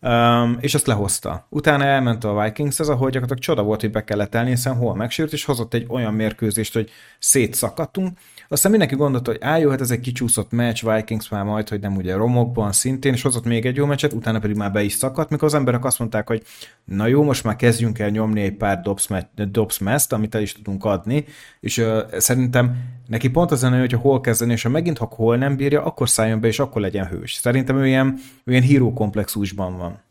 Um, és azt lehozta. Utána elment a Vikings, ez ahol gyakorlatilag csoda volt, hogy be kellett elni, hiszen hol megsérült, és hozott egy olyan mérkőzést, hogy szétszakadtunk. Aztán mindenki gondolta, hogy áll, jó, hát ez egy kicsúszott meccs, Vikings már majd, hogy nem ugye romokban szintén, és hozott még egy jó meccset, utána pedig már be is szakadt, mikor az emberek azt mondták, hogy na jó, most már kezdjünk el nyomni egy pár dobs meszt, amit el is tudunk adni, és uh, szerintem neki pont az lenne, hogyha hol kezdeni, és ha megint ha hol nem bírja, akkor szálljon be, és akkor legyen hős. Szerintem ő ilyen, ő ilyen híró komplexusban van.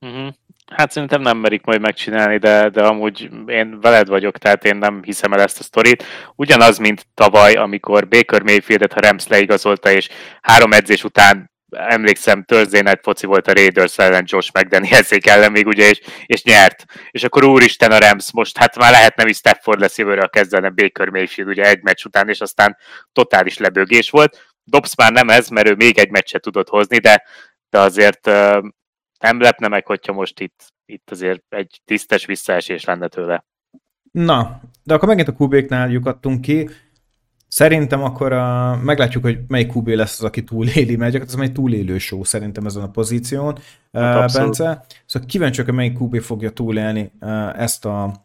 Uh-huh. Hát szerintem nem merik majd megcsinálni, de, de amúgy én veled vagyok, tehát én nem hiszem el ezt a sztorit. Ugyanaz, mint tavaly, amikor Baker Mayfieldet a Rams leigazolta, és három edzés után emlékszem, Thursday Night foci volt a Raiders ellen Josh McDanielszék ellen még ugye, és, és nyert. És akkor úristen a Rams, most hát már lehet nem is Stafford lesz jövőre a kezdene Baker Mayfield ugye egy meccs után, és aztán totális lebőgés volt. Dobbs már nem ez, mert ő még egy meccset tudott hozni, de, de azért nem lepne meg, hogyha most itt, itt azért egy tisztes visszaesés lenne tőle. Na, de akkor megint a kubéknál lyukadtunk ki. Szerintem akkor a, meglátjuk, hogy melyik QB lesz az, aki túléli, mert ez egy túlélő show szerintem ezen a pozíción, hát uh, Bence. Szóval kíváncsi hogy melyik QB fogja túlélni uh, ezt a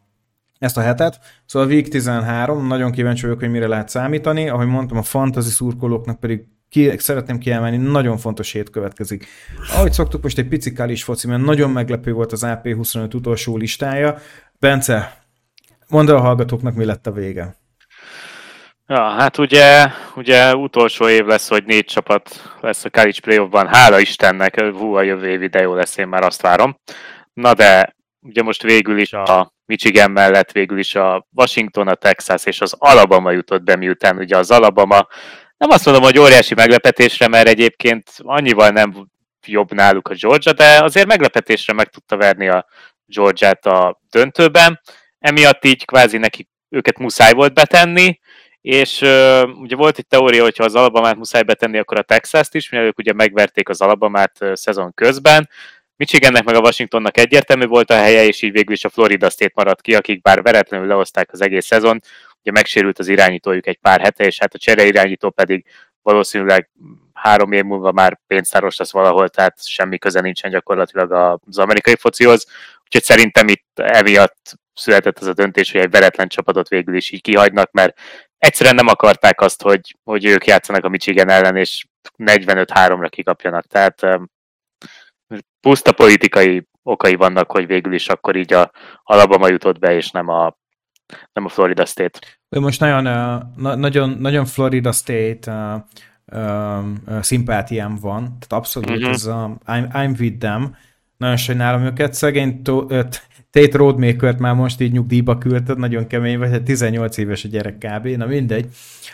ezt a hetet. Szóval a Week 13, nagyon kíváncsi vagyok, hogy mire lehet számítani. Ahogy mondtam, a fantasy szurkolóknak pedig ki, szeretném kiemelni, nagyon fontos hét következik. Ahogy szoktuk, most egy pici is foci, mert nagyon meglepő volt az AP25 utolsó listája. Bence, mondd el a hallgatóknak, mi lett a vége. Ja, hát ugye, ugye utolsó év lesz, hogy négy csapat lesz a college playoffban. Hála Istennek, hú, a jövő év ide jó lesz, én már azt várom. Na de ugye most végül is a Michigan mellett végül is a Washington, a Texas és az Alabama jutott be, miután ugye az Alabama nem azt mondom, hogy óriási meglepetésre, mert egyébként annyival nem jobb náluk a Georgia, de azért meglepetésre meg tudta verni a Georgiát a döntőben. Emiatt így kvázi neki őket muszáj volt betenni, és uh, ugye volt egy teória, hogyha az Alabamát muszáj betenni, akkor a Texas-t is, mivel ők ugye megverték az Alabamát szezon közben. Michigannek meg a Washingtonnak egyértelmű volt a helye, és így végül is a Florida State maradt ki, akik bár veretlenül lehozták az egész szezon, ugye megsérült az irányítójuk egy pár hete, és hát a csere irányító pedig valószínűleg három év múlva már pénztáros lesz valahol, tehát semmi köze nincsen gyakorlatilag az amerikai focihoz. Úgyhogy szerintem itt emiatt született az a döntés, hogy egy veretlen csapatot végül is így kihagynak, mert egyszerűen nem akarták azt, hogy, hogy ők játszanak a Michigan ellen, és 45-3-ra kikapjanak. Tehát puszta politikai okai vannak, hogy végül is akkor így a Alabama jutott be, és nem a, nem a Florida State. Ő most nagyon, nagyon, nagyon Florida State uh, uh, szimpátiám van, tehát abszolút uh-huh. ez a I'm, I'm with them, nagyon sajnálom őket, szegény Tate Roadmaker-t már most így nyugdíjba küldted, nagyon kemény vagy, hát 18 éves a gyerek kb. Na mindegy.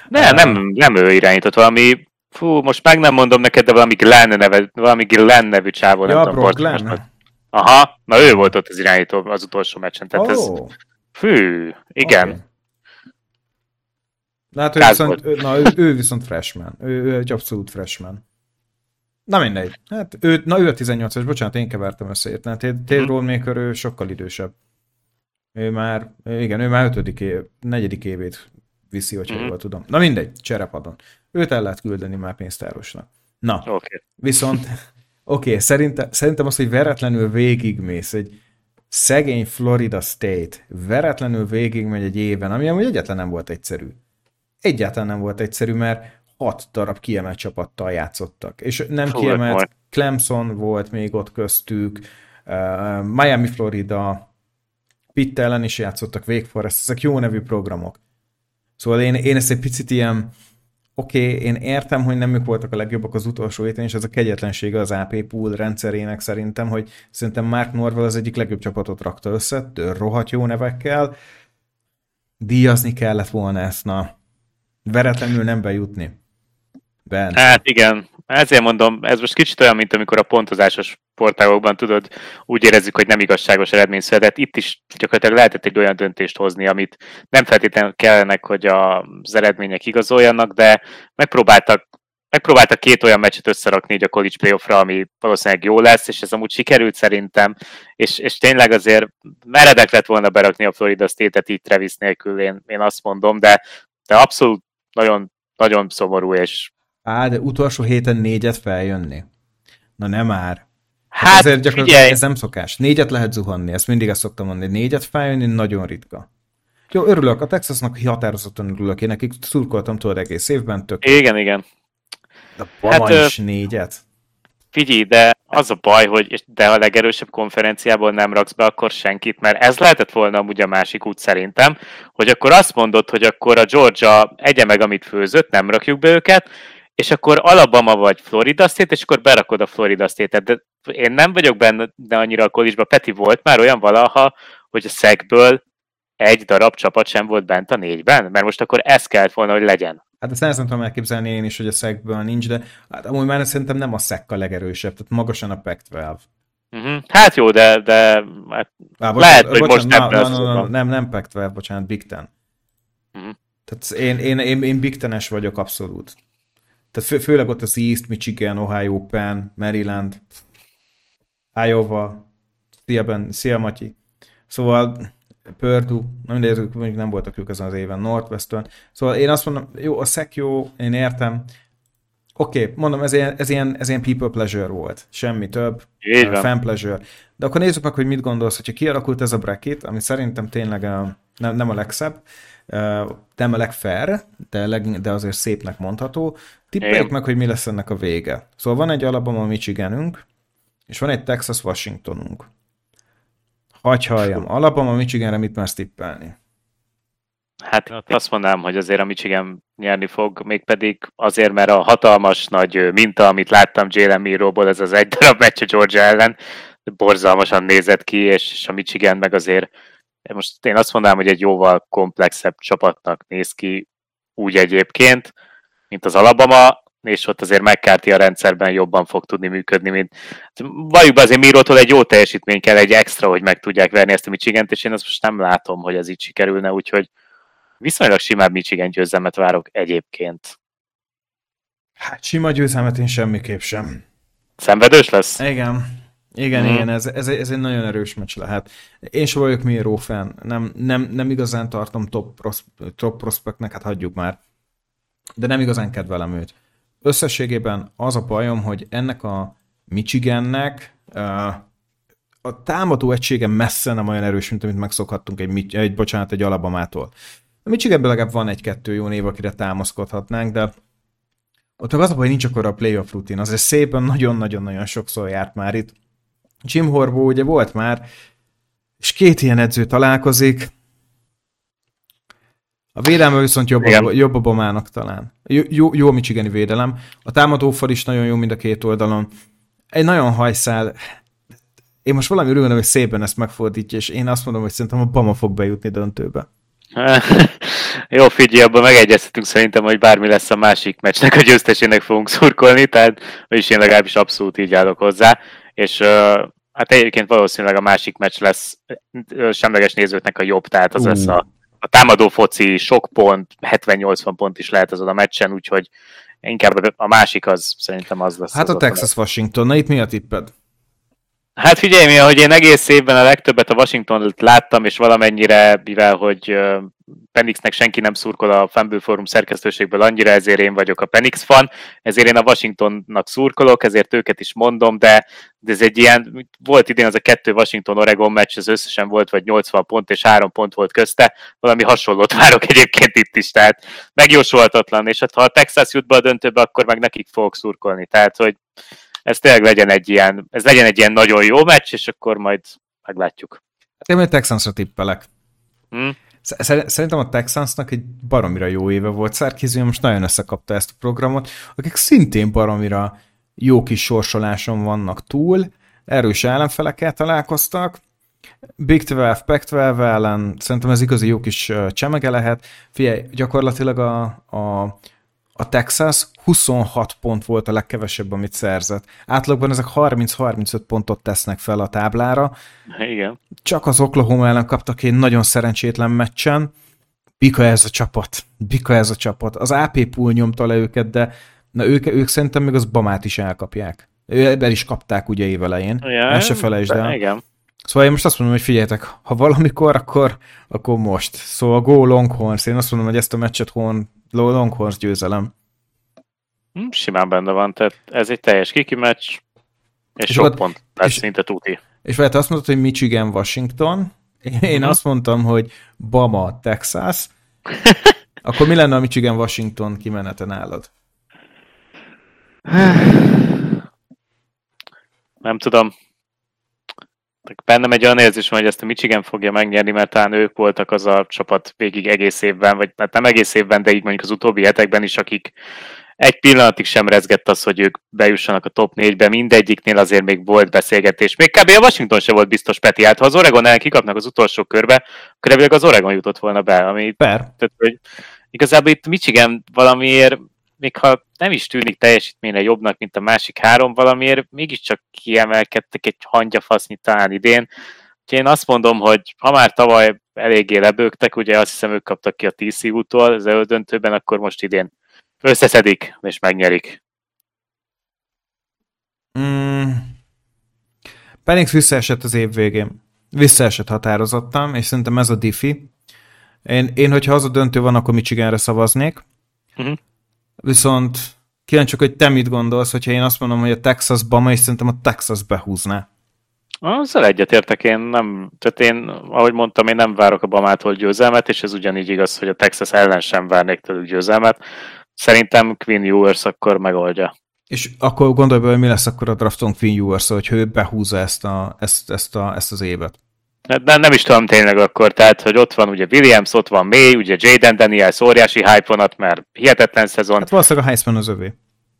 Ne, uh, nem, nem ő irányított, valami Fú, most meg nem mondom neked, de valami Glenn, neve, valami Glenn nevű csávó, Ja, nem tudom, Glenn. Aha, na ő volt ott az irányító az utolsó meccsen, tehát ez, Ó, fű, igen. oké. Na hát ő viszont, na, ő, ő viszont freshman. Ő, ő egy abszolút freshman. Na mindegy. Hát ő, na ő a 18-as, bocsánat, én kevertem össze érteni. Ted Mhm. Rollmaker, ő sokkal idősebb. Ő már, igen, ő már ötödik év, negyedik évét viszi, hogyha Mhm. jól tudom. Na mindegy, cserepadon. Őt el lehet küldeni már pénztárosnak. Na. Okay. Viszont, oké, okay, szerinte, szerintem az, hogy veretlenül végigmész egy szegény Florida State, veretlenül végigmegy egy éven, ami amúgy egyáltalán nem volt egyszerű. Egyáltalán nem volt egyszerű, mert hat darab kiemelt csapattal játszottak. És nem Fú, kiemelt, volt. Clemson volt még ott köztük, uh, Miami, Florida, Pitt ellen is játszottak, Wake Forest, ezek jó nevű programok. Szóval én, én ezt egy picit ilyen, oké, okay, én értem, hogy nem ők voltak a legjobbak az utolsó héten, és ez a kegyetlensége az AP pool rendszerének szerintem, hogy szerintem Mark Norwell az egyik legjobb csapatot rakta össze, tör rohadt jó nevekkel, díjazni kellett volna ezt, na, veretlenül nem bejutni. Ben. Hát igen, ezért mondom, ez most kicsit olyan, mint amikor a pontozásos portálokban tudod, úgy érezzük, hogy nem igazságos eredmény született. Itt is gyakorlatilag lehetett egy olyan döntést hozni, amit nem feltétlenül kellenek, hogy az eredmények igazoljanak, de megpróbáltak megpróbáltak két olyan meccset összerakni így a college playoffra, ami valószínűleg jó lesz, és ez amúgy sikerült szerintem, és, és tényleg azért meredek lett volna berakni a Florida State-et így Travis nélkül, én, én azt mondom, de, de abszolút nagyon, nagyon szomorú, és Á, de utolsó héten négyet feljönni. Na nem már. hát Ezért gyakorlatilag figyelj, ez nem szokás. Négyet lehet zuhanni, ezt mindig ezt szoktam mondani. Négyet feljönni nagyon ritka. Jó, örülök, a Texasnak határozottan örülök. Én nekik szurkoltam tudod egész évben, tök. igen, igen. De Hát, ö- is négyet. Figyelj, de az a baj, hogy de a legerősebb konferenciából nem raksz be akkor senkit, mert ez lehetett volna amúgy a másik út szerintem, hogy akkor azt mondod, hogy akkor a Georgia egye meg, amit főzött, nem rakjuk be őket, és akkor Alabama vagy Florida State, és akkor berakod a Florida State-et. De én nem vagyok benne de annyira a college Peti volt már olyan valaha, hogy a szegből egy darab csapat sem volt bent a négyben? Mert most akkor ez kellett volna, hogy legyen. Hát ezt nehezen tudom elképzelni én is, hogy a szegből nincs, de hát amúgy már szerintem nem a szekk a legerősebb, tehát magasan a Pac-12. Uh-huh. Hát jó, de, de hát Á, Lehet, hogy most na, ebben na, na, na, nem, nem Pac-12, bocsánat, Big Ten. Mhm. Tehát én, én, én, én Big Ten-es vagyok abszolút. Tehát fő, főleg ott az East, Michigan, Ohio, Penn, Maryland, Iowa, szia, ben, szia Matyi. Szóval Purdue, na mindegy, mondjuk nem voltak ők ezen az éven, Northwestern. Szóval én azt mondom, jó, a szek jó, én értem. Oké, okay, mondom, ez ilyen, ez, ilyen, ez ilyen people pleasure volt. Semmi több. Így fan pleasure. De akkor nézzük meg, hogy mit gondolsz, hogyha kialakult ez a bracket, ami szerintem tényleg a, nem, nem a legszebb, nem a legfair, de, leg, de azért szépnek mondható. Tippeljük meg, hogy mi lesz ennek a vége. Szóval van egy Alabama Michiganünk, és van egy Texas Washingtonunk. Hagy halljam, Alabama Michiganre mit mersz tippelni? Hát azt mondanám, hogy azért a Michigan nyerni fog, mégpedig azért, mert a hatalmas nagy minta, amit láttam Jalen Miroból, ez az egy darab meccs a Georgia ellen, borzalmasan nézett ki, és, és a Michigan meg azért, most én azt mondanám, hogy egy jóval komplexebb csapatnak néz ki úgy egyébként, mint az Alabama, és ott azért McCarthy a rendszerben jobban fog tudni működni, mint valljuk be azért Mirótól egy jó teljesítmény kell, egy extra, hogy meg tudják verni ezt a Michigant, és én azt most nem látom, hogy ez így sikerülne, úgyhogy viszonylag simább Michigan győzelmet várok egyébként. Hát sima győzelmet én semmiképp sem. Szenvedős lesz? Igen. Igen, Mhm. mm. igen, ez, ez, ez egy nagyon erős meccs lehet. Én sem vagyok Miro fan, nem, nem, nem igazán tartom top, pros, top prospectnek, hát hagyjuk már. De nem igazán kedvelem őt. Összességében az a bajom, hogy ennek a Michigannek a támadó egysége messze nem olyan erős, mint amit megszokhattunk egy, egy bocsánat, egy Alabamától. A Michiganben legalább van egy-kettő jó név, akire támaszkodhatnánk, de ott meg az a baj, hogy nincs akkor a playoff rutin. Azért szépen nagyon-nagyon-nagyon sokszor járt már itt. Jim Harbaugh ugye volt már, és két ilyen edző találkozik. A védelme viszont jobb, a, Igen. jobb a Bomának talán. Jó, jó, jó a Michigani védelem. A támadófal is nagyon jó mind a két oldalon. Egy nagyon hajszál. Én most valami örülök, hogy szépen ezt megfordítja, és én azt mondom, hogy szerintem a Bama fog bejutni döntőbe. Jó, figyelj, abban megegyezhetünk szerintem, hogy bármi lesz a másik meccsnek, a győztesének fogunk szurkolni, tehát is én legalábbis abszolút így állok hozzá, és hát egyébként valószínűleg a másik meccs lesz semleges nézőknek a jobb, tehát az uh. lesz a, a támadó foci, sok pont, 70-80 pont is lehet azon a meccsen, úgyhogy inkább a másik az szerintem az lesz. Hát az a Texas-Washington, na itt mi a tipped? Hát figyelj, mi, hogy én egész évben a legtöbbet a washington láttam, és valamennyire, mivel hogy Penixnek senki nem szurkol a Fanből Forum szerkesztőségből annyira, ezért én vagyok a Penix fan, ezért én a Washingtonnak szurkolok, ezért őket is mondom, de, de ez egy ilyen, volt idén az a kettő Washington-Oregon meccs, az összesen volt vagy 80 pont, és 3 pont volt közte, valami hasonlót várok egyébként itt is, tehát megjósolhatatlan, és hát ha a Texas jut be a döntőbe, akkor meg nekik fogok szurkolni, tehát hogy ez tényleg legyen egy ilyen, ez legyen egy ilyen nagyon jó meccs, és akkor majd meglátjuk. Én majd Texansra tippelek. Hmm? Szerintem a Texansnak egy baromira jó éve volt. Szerkiző most nagyon összekapta ezt a programot, akik szintén baromira jó kis sorsoláson vannak túl, erős ellenfelekkel találkoztak, Big 12, Pac-12 ellen, szerintem ez igazi jó kis csemege lehet. Figyelj, gyakorlatilag a, a a Texas 26 pont volt a legkevesebb, amit szerzett. Átlagban ezek 30-35 pontot tesznek fel a táblára. Igen. Csak az Oklahoma ellen kaptak egy nagyon szerencsétlen meccsen. Bika ez a csapat. Bika ez a csapat. Az AP pool nyomta le őket, de na ők, ők szerintem még az Bamát is elkapják. El is kapták ugye évelején. Ja, Ezt se felejtsd el. Igen. Szóval én most azt mondom, hogy figyeljetek, ha valamikor, akkor, akkor most. Szóval go Longhorns. Én azt mondom, hogy ezt a meccset Horn Longhorns győzelem. Hm, simán benne van, tehát ez egy teljes kiki meccs, és, és sok pont lesz és, szinte tuti. És vagy azt mondtad, hogy Michigan, Washington, én mm-hmm. azt mondtam, hogy Bama, Texas, akkor mi lenne a Michigan, Washington kimenete nálad? Nem tudom. Bennem egy olyan érzés van, hogy ezt a Michigan fogja megnyerni, mert talán ők voltak az a csapat végig egész évben, vagy hát nem egész évben, de így mondjuk az utóbbi hetekben is, akik egy pillanatig sem rezgett az, hogy ők bejussanak a top 4-be, mindegyiknél azért még volt beszélgetés. Még kb. a Washington se volt biztos Peti, hát ha az Oregon ellen kikapnak az utolsó körbe, akkor ebből az Oregon jutott volna be, ami... Per. Tehát, hogy igazából itt Michigan valamiért, még ha nem is tűnik teljesítményre jobbnak, mint a másik három, valamiért mégiscsak kiemelkedtek egy hangyafasznyi talán idén. Úgyhogy én azt mondom, hogy ha már tavaly eléggé lebőgtek, ugye azt hiszem ők kaptak ki a TCU-tól az elődöntőben, akkor most idén összeszedik és megnyerik. Mm. Penix visszaesett az év végén. Visszaesett határozottam, és szerintem ez a diffi. Én, én hogyha az a döntő van, akkor Michiganre szavaznék. Uh-huh. Viszont kíváncsi hogy te mit gondolsz, hogyha én azt mondom, hogy a Texas Bama, és szerintem a Texas behúzná. Azzal egyetértek, én nem, tehát én, ahogy mondtam, én nem várok a Bamától győzelmet, és ez ugyanígy igaz, hogy a Texas ellen sem várnék tőlük győzelmet. Szerintem Queen Ewers akkor megoldja. És akkor gondolj be, hogy mi lesz akkor a drafton Queen Ewers, hogy ő behúzza ezt, a, ezt, ezt, a, ezt az évet. Hát nem, nem is tudom tényleg akkor, tehát, hogy ott van ugye Williams, ott van May, ugye Jaden Daniels, óriási hype vonat, mert hihetetlen szezon. Hát valószínűleg a Heisman az övé.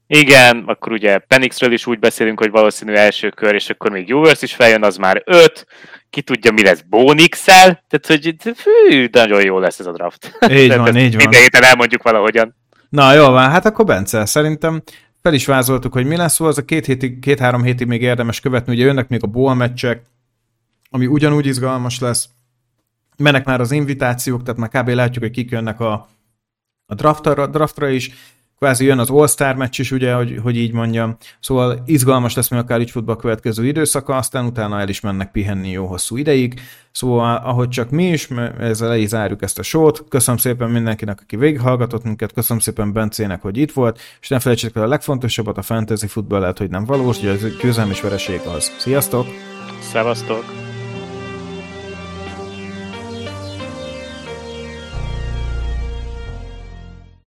Igen, akkor ugye Penixről is úgy beszélünk, hogy valószínű első kör, és akkor még Ewers is feljön, az már öt, ki tudja, mi lesz Bonix-el, tehát hogy fű, nagyon jó lesz ez a draft. Így van, így van. Minden héten elmondjuk valahogyan. Na, jó van, hát akkor Bence, szerintem fel is vázoltuk, hogy mi lesz, szóval az a két hétig, két-három hétig még érdemes követni, ugye jönnek még a bowl meccsek, ami ugyanúgy izgalmas lesz. Mennek már az invitációk, tehát már kb. látjuk, hogy kik jönnek a, a draftra, draftra is, kvázi jön az All-Star meccs is, ugye, hogy, hogy így mondjam. Szóval izgalmas lesz még akár így a következő időszaka, aztán utána el is mennek pihenni jó hosszú ideig. Szóval, ahogy csak mi is, ezzel le is zárjuk ezt a sót. Köszönöm szépen mindenkinek, aki végighallgatott minket, köszönöm szépen Bencének, hogy itt volt, és ne felejtsétek el a legfontosabbat, a fantasy futball lehet, hogy nem valós, hogy az győzelmi vereség az. Sziasztok! Szevasztok!